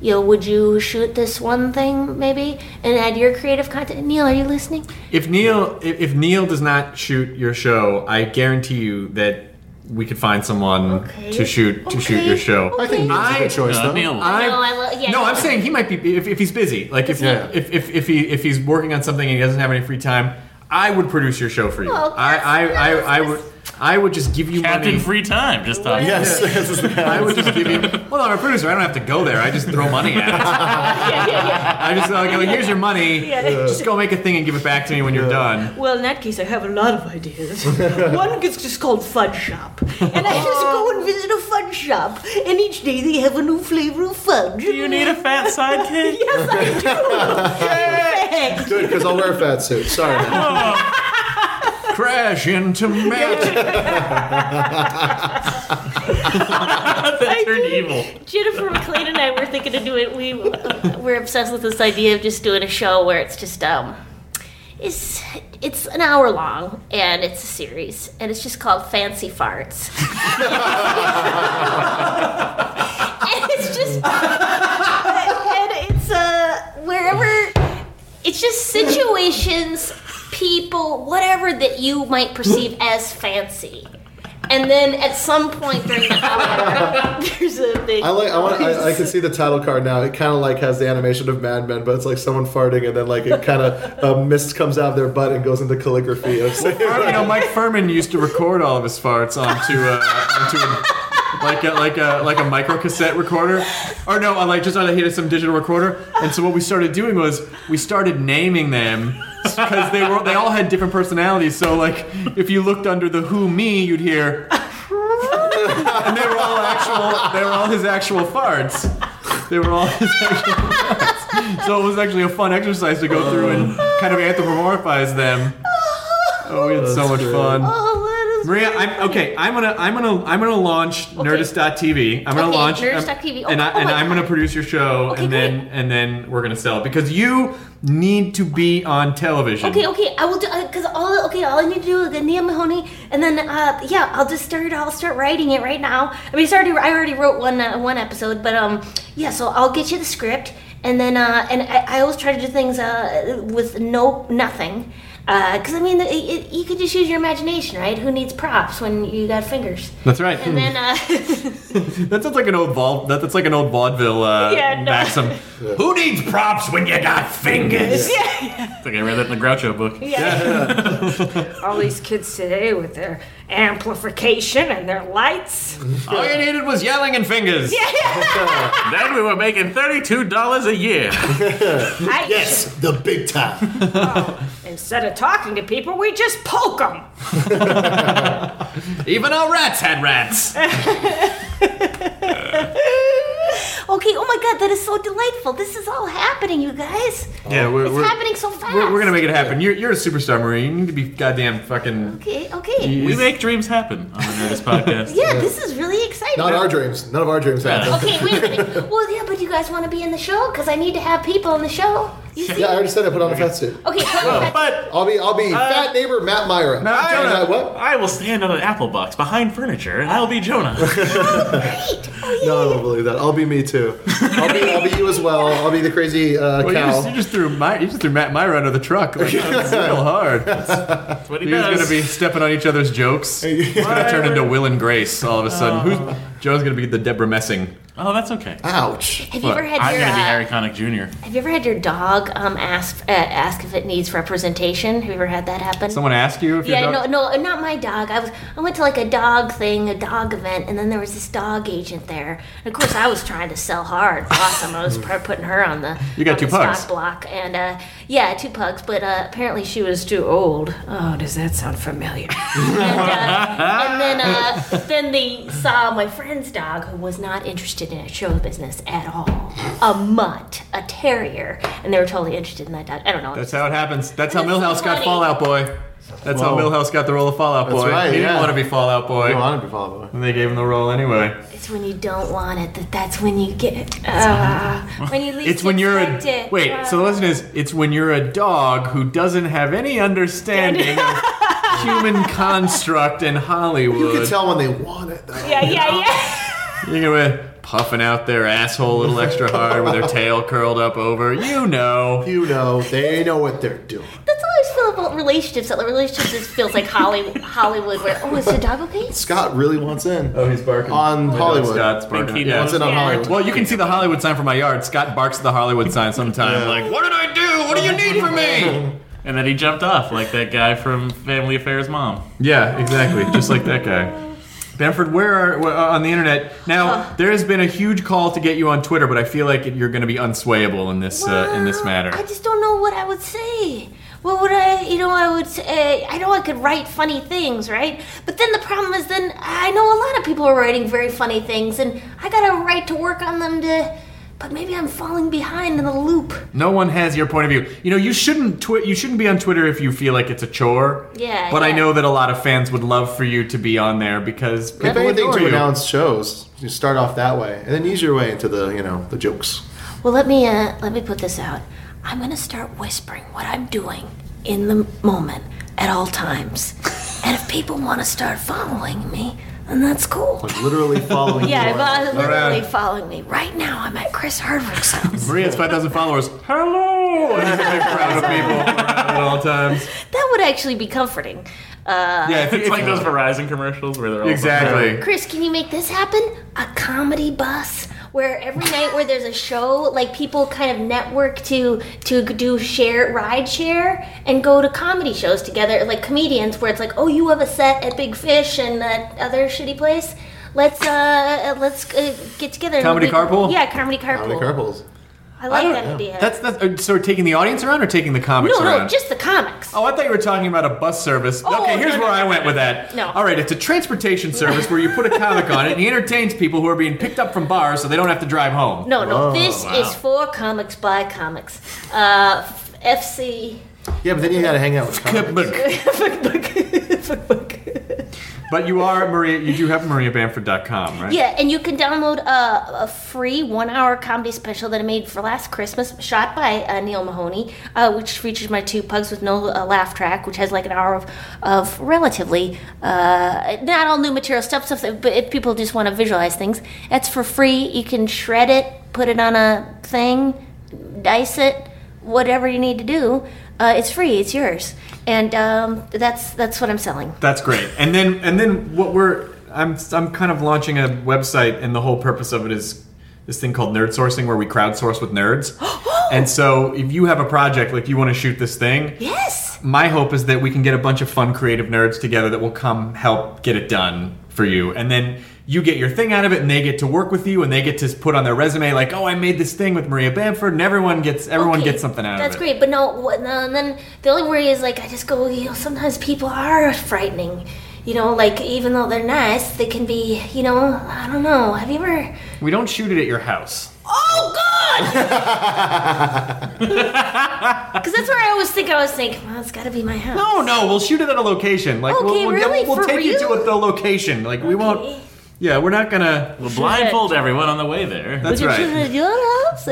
you know, would you shoot this one thing maybe and add your creative content?" Neil, are you listening? If Neil, if, if Neil does not shoot your show, I guarantee you that we could find someone Okay. to shoot to shoot your show. I think Neil's a I- good choice, Uh, though. Neil. I, No, I lo- yeah, no, no. I'm saying he might be if, if he's busy. Like if, Yeah. if, if if he if he's working on something and he doesn't have any free time, I would produce your show for you. Well, I, I, I, I would I would just give you Captain money. Free Time. Just talking. Yes, this I would just give you. Well, I'm a producer. I don't have to go there. I just throw money at it. yeah, yeah, yeah. I just like, like, here's your money. Just go make a thing and give it back to me when you're done. Well, in that case, I have a lot of ideas. One is just called Fun Shop. And I just go and visit a fun shop. And each day they have a new flavor of fudge. Do you need a fat sidekick? Yes, I do. Good, because I'll wear a fat suit. Sorry. man. Crash into Matt. that turned evil. Jennifer McLean and I were thinking of doing. We we're obsessed with this idea of just doing a show where it's just um, it's it's an hour long and it's a series and it's just called Fancy Farts. and it's just and it's uh wherever it's just situations, people, whatever that you might perceive as fancy. And then at some point during the hour, there's a big. I like. I want. I, I can see the title card now. It kind of like has the animation of Mad Men, but it's like someone farting, and then like it kind of uh, mist comes out of their butt and goes into calligraphy. Of saying, you know, Mike Furman used to record all of his farts onto uh, onto a, like a, like a like a micro cassette recorder, or no, uh, like just on a hit of some digital recorder. And so what we started doing was we started naming them because they were they all had different personalities. So like if you looked under the Who Me, you'd hear. And they were all actual. They were all his actual farts. They were all his actual farts. So it was actually a fun exercise to go through and kind of anthropomorphize them. Oh, we had so much fun. Oh, Maria, I'm okay. I'm gonna, I'm gonna, I'm gonna launch Nerdist.tv. I'm gonna Okay, launch Nerdist.tv. Oh, and, I, oh and I'm gonna produce your show, Okay, and then, great. and then we're gonna sell it because you need to be on television. Okay, okay, I will do because all okay. All I need to do is get Neil Mahoney, and then uh, yeah, I'll just start. I'll start writing it right now. I mean, it's already I already wrote one uh, one episode, but um, yeah. So I'll get you the script, and then uh, and I, I always try to do things uh with no nothing. Because I mean, it, it, you could just use your imagination, right? Who needs props when you got fingers? That's right. And then, uh, that sounds like an old vaud. That, that's like an old vaudeville uh, Yeah, no. maxim. Who needs props when you got fingers? I think I read that in the Groucho book. Yeah. All these kids today with their amplification and their lights. All you needed was yelling and fingers. then we were making thirty-two dollars a year. I, Yes, the big time. Oh, instead of talking to people, we just poke them. Even our rats had rats. Okay, oh my God, that is so delightful. This is all happening, you guys. Yeah, we're, It's we're, happening so fast. we're, we're gonna make it happen. You're, you're a superstar, Maria. You need to be goddamn fucking. Okay, okay. We make dreams happen on the Nerdist podcast. Yeah, this is really exciting. Not our dreams. None of our dreams happen. Okay, wait a minute. Well, yeah, but you guys want to be in the show because I need to have people on the show. You see? Yeah, I already said I put on a fat suit. Okay, so But I'll be I'll be uh, fat neighbor Matt Mira. I, Jonah, what? I will stand on an apple box behind furniture, and I'll be Jonah. Oh, great. Oh yeah. No, I don't believe that. I'll be me too. I'll be I'll be you as well. I'll be the crazy uh, Well, you cow. just, you just threw my, you just threw Matt Mira under the truck. Like, that's real hard. That's what he He was does. gonna be stepping on each other's jokes. He's gonna turn into Will and Grace all of a sudden. Who's Joe's gonna be the Debra Messing? Oh, that's okay. Ouch. Have you ever had I'm your gonna be uh, Harry Connick Jr. Have you ever had your dog um ask uh, ask if it needs representation? Have you ever had that happen? Someone asked you if your yeah, dog- no, no, not my dog. I was I went to like a dog thing, a dog event, and then there was this dog agent there. And of course, I was trying to sell hard, awesome. I was putting her on the You got on two the pugs. stock block, and uh, yeah, two pugs. But uh, apparently, she was too old. Oh, does that sound familiar? and, uh, and then uh, then they saw my friend's dog who was not interested in show business at all. A mutt, a terrier, and they were totally interested in that dog. I don't know. That's how it happens. That's how That's so Milhouse got. Fallout Boy. That's how Milhouse got the role of Fallout That's Boy. right, he didn't want to be Fallout Boy. You want to be Fallout Boy. And they gave him the role anyway. It's when you don't want it that that's when you get uh, when you least It's when you're a it. wait. Uh, So the lesson is, it's when you're a dog who doesn't have any understanding of human construct in Hollywood. You can tell when they want it though. yeah, yeah, yeah. You're gonna puffing out their asshole a little extra hard with their tail curled up over. You know. You know, they know what they're doing. That's how I always feel about relationships. That relationships just feels like Hollywood. Hollywood, where oh, is the dog okay? Scott really wants in. Oh, he's barking. On oh My Hollywood. Scott's barking. Think he Yeah. wants Wants in on Yeah. Hollywood. Well, you can see the Hollywood sign from my yard. Scott barks at the Hollywood sign sometime. Like, what did I do? What do you need from me? And then he jumped off like that guy from Family Affairs mom. Yeah, exactly. Just like that guy. Bamford, where are where, uh, on the internet now? there has been a huge call to get you on Twitter, but I feel like you're going to be unswayable in this uh, in this matter. I just don't know what I would say. What would I, you know, I would say, I know I could write funny things, right? But then the problem is, then I know a lot of people are writing very funny things, and I got a right to work on them to, but maybe I'm falling behind in the loop. No one has your point of view. You know, you shouldn't twi- you shouldn't be on Twitter if you feel like it's a chore. Yeah, But I know that a lot of fans would love for you to be on there because If people anything adore to you. announce shows, you start off that way, and then ease your way into the you know the jokes. Well, let me, uh, let me put this out. I'm gonna start whispering what I'm doing in the moment at all times. and if people want to start following me, then that's cool. Like literally following. Me. Yeah, you but literally right. following me. Right now, I'm at Chris Hardwick's house. Maria has 5,000 followers. Hello! And he's a big crowd of people at all times. That would actually be comforting. Uh, Yeah, if, It's if- like those Verizon commercials where they're all exactly. Chris, can you make this happen? A comedy bus where every night where there's a show, like people kind of network to to do share ride share and go to comedy shows together, like comedians, where it's like, oh, you have a set at Big Fish and that other shitty place. Let's uh let's uh, get together. and Comedy we- carpool? Yeah, comedy carpool. How many carpals? I like I that don't, idea. that's that's uh, so we're taking the audience around or taking the comics no, around? no, no, just the comics. Oh, I thought you were talking about a bus service. Oh, okay, here's no, no, where I no, went no, with that. No. All right, it's a transportation service where you put a comic on it and he entertains people who are being picked up from bars so they don't have to drive home. No, no, this wow. is for comics by comics. Uh, FC. Yeah, but then you got to hang out with comics. But you are Maria. You do have MariaBamford.com, right? Yeah, and you can download a, a free one-hour comedy special that I made for last Christmas, shot by uh, Neil Mahoney, uh, which features my two pugs with no uh, laugh track, which has like an hour of, of relatively uh, not all new material stuff, stuff. That, but if people just want to visualize things, that's for free. You can shred it, put it on a thing, dice it, whatever you need to do. Uh, it's free. It's yours, and um, that's that's what I'm selling. That's great. And then and then what we're I'm I'm kind of launching a website, and the whole purpose of it is this thing called nerd sourcing, where we crowdsource with nerds. and so if you have a project like you want to shoot this thing, Yes. my hope is that we can get a bunch of fun creative nerds together that will come help get it done for you and then you get your thing out of it and they get to work with you and they get to put on their resume like oh i made this thing with maria bamford and everyone gets everyone Okay, gets something out of it That's great, but no, and then the only worry is like I just go, you know, sometimes people are frightening. You know, like even though they're nice, they can be, you know, I don't know. Have you ever? we don't shoot it at your house Oh God! Because that's where I always think. I always think, well, it's got to be my house. no no we'll shoot it at a location like we'll, we'll, really? we'll For take you to a, the location like we won't yeah we're not gonna We'll blindfold everyone on the way there. that's Would you right shoot it at your house?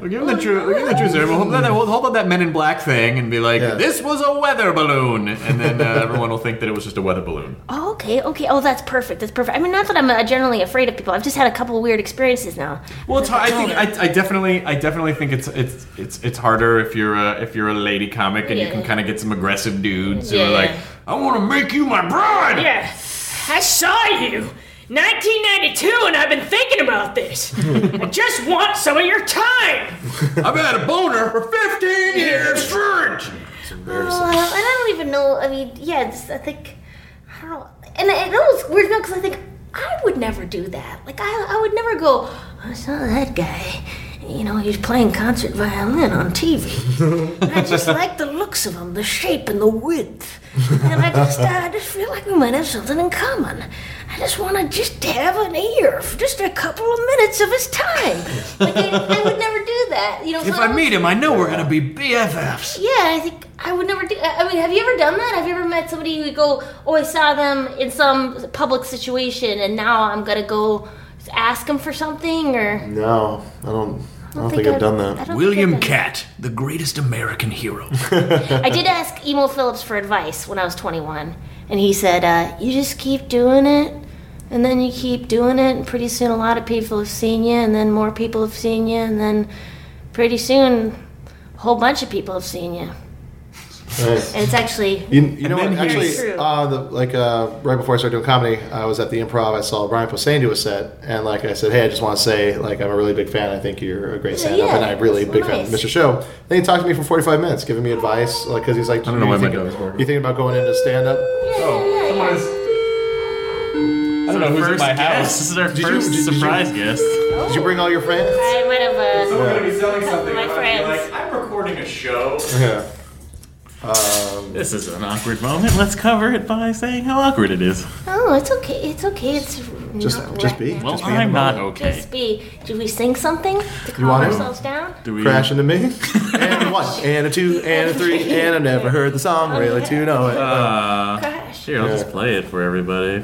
We'll give them the truth. We'll give them the truth, sir. We'll hold, that, we'll hold up that Men in Black thing and be like, Yeah. "This was a weather balloon," and then uh, everyone will think that it was just a weather balloon. oh, okay, okay. Oh, that's perfect. That's perfect. I mean, not that I'm uh, generally afraid of people. I've just had a couple of weird experiences now. Well, it's. I think I, I definitely, I definitely think it's it's it's it's harder if you're a if you're a lady comic and you can Yeah. kind of get some aggressive dudes who Yeah. are like, "I want to make you my bride." Yeah, I saw you. 1992, and I've been thinking about this. I just want some of your time. I've had a boner for 15 years straight. Oh, and I don't even know. I mean, yeah, it's, I think I don't know. And it, it was weird because I think I would never do that. Like I, I would never go. I saw that guy. You know, he's playing concert violin on TV. And I just like the looks of him, the shape and the width. And I just, I just feel like we might have something in common. I just want to just have an ear for just a couple of minutes of his time. Like I, I would never do that. You know, If so I meet him, I know we're gonna be BFFs. yeah, I think I would never do. I mean, have you ever done that? Have you ever met somebody who you go, "Oh, I saw them in some public situation, and now I'm gonna go ask them for something"? Or No, I don't. I don't think I've done I that. don't think William I've done Catt, the greatest American hero. that. I did ask Emo Philips for advice when I was 21, and he said, uh, "You just keep doing it." And then you keep doing it, and pretty soon a lot of people have seen you, and then more people have seen you, and then pretty soon a whole bunch of people have seen you. Nice. And it's actually You, you know what? Actually, uh, the, like uh, right before I started doing comedy, I was at the Improv. I saw Brian Posehn do a set, and like I said, hey, I just want to say, like, I'm a really big fan. I think you're a great stand-up, yeah, and I'm really a that's big fan of. Mr. Show. Then he talked to me for 45 minutes, giving me advice, like, because he's like, I don't know why my thinking, dog's barking. You thinking about going into stand-up? Someone is. I don't know who's in First my guest. house. This is our Did you- first did- did you- surprise guest. Did you bring all your friends? I might have. Uh, Someone's gonna be selling something. My and I'm gonna be friends. like, I'm recording a show. Yeah. Um, This is an awkward moment. Let's cover it by saying how awkward it is. Oh, it's okay. It's okay. It's Just- not just be. now. Well, Just be in I'm not moment. okay. Just be. Do we sing something to calm want to? ourselves down? Do we crash into me. and a one, and a two, and a three, and I've never heard the song really to know it. Uh, Crash. here, I'll Yeah. just play it for everybody.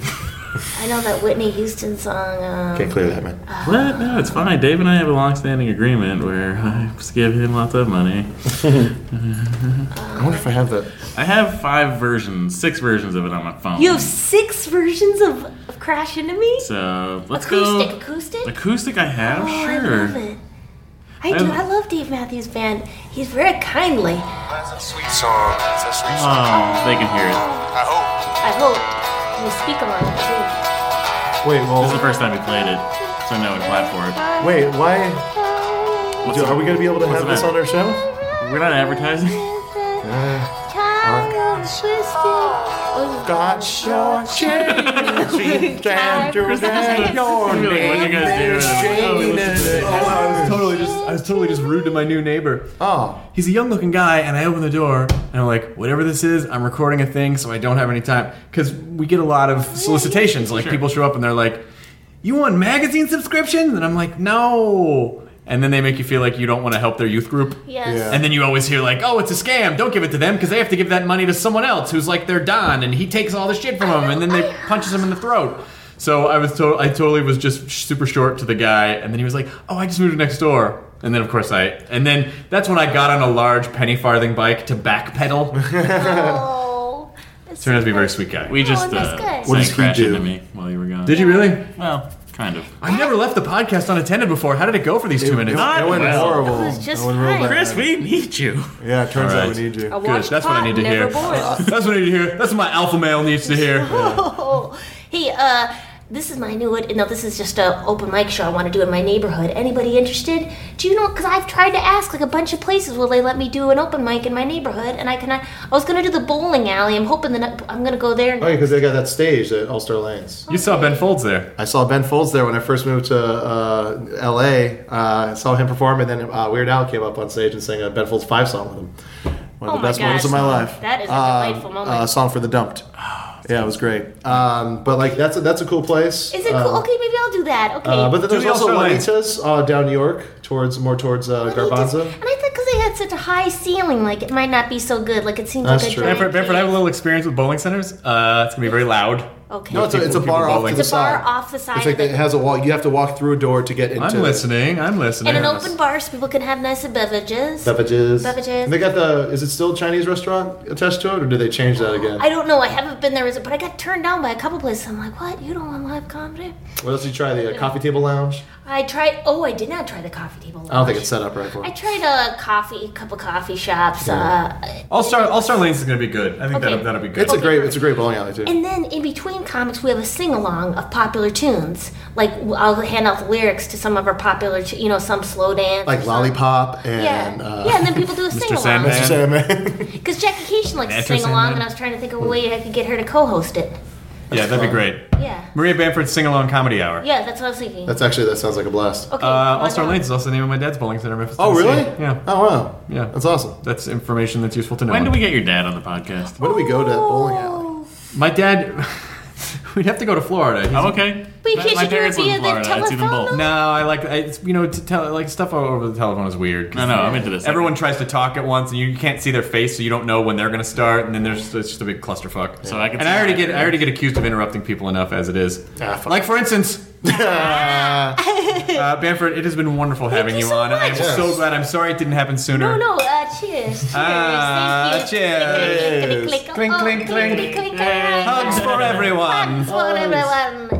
I know that Whitney Houston song. Um, Can't clear that, man. What? No, it's fine. Dave and I have a long-standing agreement where I just give him lots of money. I wonder if I have that. I have five versions, six versions of it on my phone. you have six versions of, of Crash Into Me? So let's acoustic, go. acoustic? Acoustic, I have. oh, sure. I love it. I do. I'm- I love Dave Matthews Band. He's very kindly. That's a sweet song. It's a sweet song. Oh, they can hear it. I hope. I hope. And we speak along it too. Wait, This is the first time we played it, so now we clap for it. wait, why? What's Do, the- are we going to be able to what's have the this on our show? We're not advertising. Ah, Got short change, and your your You're what are you guys doing? name. Oh, I was totally just I was totally just rude to my new neighbor. Oh, He's a young looking guy, and I open the door, and I'm like, whatever this is, I'm recording a thing, so I don't have any time. Because we get a lot of solicitations. Like, Sure. people show up and they're like, you want magazine subscriptions? And I'm like, no. And then they make you feel like you don't want to help their youth group. Yes. Yeah. And then you always hear like, "Oh, it's a scam! Don't give it to them because they have to give that money to someone else who's like their don, and he takes all the shit from them, and then they punches him in the throat." So I was to- I totally was just super short to the guy, and then he was like, "Oh, I just moved next door." And then of course I, and then that's when I got on a large penny farthing bike to backpedal. Oh. that's Turned out to be a very sweet guy. We just Oh, that's uh, good. What said does he crash do? into me while you were gone. Did you really? Well, kind of. I've never left the podcast unattended before. How did it go for these two minutes? It went well. horrible. It was just It went real fine. bad. Chris, we need you. Yeah, it turns All out right. we need you. I Good. watched That's what I need to never hear. bored. That's what I need to hear. That's what my alpha male needs to hear. Oh, hey, uh, this is my new. No, this is just a open mic show I want to do in my neighborhood. Anybody interested? Do you know? Because I've tried to ask like a bunch of places, will they let me do an open mic in my neighborhood? And I can. I was gonna do the bowling alley. I'm hoping that I'm gonna go there. Oh, yeah, because they got that stage at All Star Lanes. You saw Ben Folds there. I saw Ben Folds there when I first moved to uh, L.A. Uh, I saw him perform, and then uh, Weird Al came up on stage and sang a Ben Folds five song with him. One of Oh the my best moments of my life. That is a Um, delightful moment. Uh, song for the Dumped. Yeah, it was great. Um, but like that's a, that's a cool place. Is it Uh, cool? Okay, maybe I'll do that. Okay. Uh, but then there's the also All-Star Juanitas uh, down New York, towards more towards uh, Garbanzo. And I thought because they had such a high ceiling, like it might not be so good. Like it seems That's like a true. giant Bamford, Bamford, I have a cave. little experience with bowling centers. Uh, it's gonna be very loud. Okay. No, it's a, it's a bar off to the It's a bar side. off the side It's like of it. it has a wall. You have to walk through a door to get into. I'm listening. I'm listening. and an open bar so people can have nice beverages. Beverages. Beverages. And they got the. Is it still a Chinese restaurant attached to it, or did they change that again? I don't know. I haven't been there, is it- but I got turned down by a couple places. I'm like, what? You don't want live comedy? What else did you try? The uh, coffee table lounge. I tried. Oh, I did not try the coffee table. I don't think it's set up right for I tried a coffee, a couple coffee shops. Uh, All Star All Star Lanes is gonna be good. I think Okay. that'll, that'll be good. It's a great. It's a great bowling alley too. and then in between comics, we have a sing along of popular tunes. Like I'll hand out the lyrics to some of our popular, tu- you know, some slow dance, Like lollipop and. Yeah, Uh, yeah, and then people do a sing along. Mr. Sandman. Because Jackie Kashian likes to sing along, and I was trying to think of a way I could get her to co-host it. Yeah, that'd be great. Yeah, Maria Bamford's sing along comedy hour. yeah, that's what I was thinking. That's actually that sounds like a blast. okay, Uh, All Star down. Lanes is also the name of my dad's bowling center in Memphis. Oh Tennessee. really? Yeah. Oh wow. Yeah. That's awesome. That's information that's useful to know. When do we get your dad on the podcast? When do we go to that bowling alley? My dad. We'd have to go to Florida. He's- Oh, okay. But you My- can't my you do it parents live via in the Florida. I'd see them telephone, both. No, I like I- it's you know to tell like stuff over the telephone is weird. 'cause No, no, I'm into this. Everyone tries to talk at once, and you can't see their face, so you don't know when they're going to start, and then there's it's just a big clusterfuck. So I can and see I already that. get I already get accused of interrupting people enough as it is. Ah, fuck. like for instance, uh, Bamford, it has been wonderful having you you, so on. I'm much. so glad. I'm sorry it didn't happen sooner. No, no, uh, cheers. Cheers. Ah, Thank you. cheers. Click, click, click, click. Clink, Oh, clink, clink. click, click, click. Hugs for everyone. Hugs for everyone.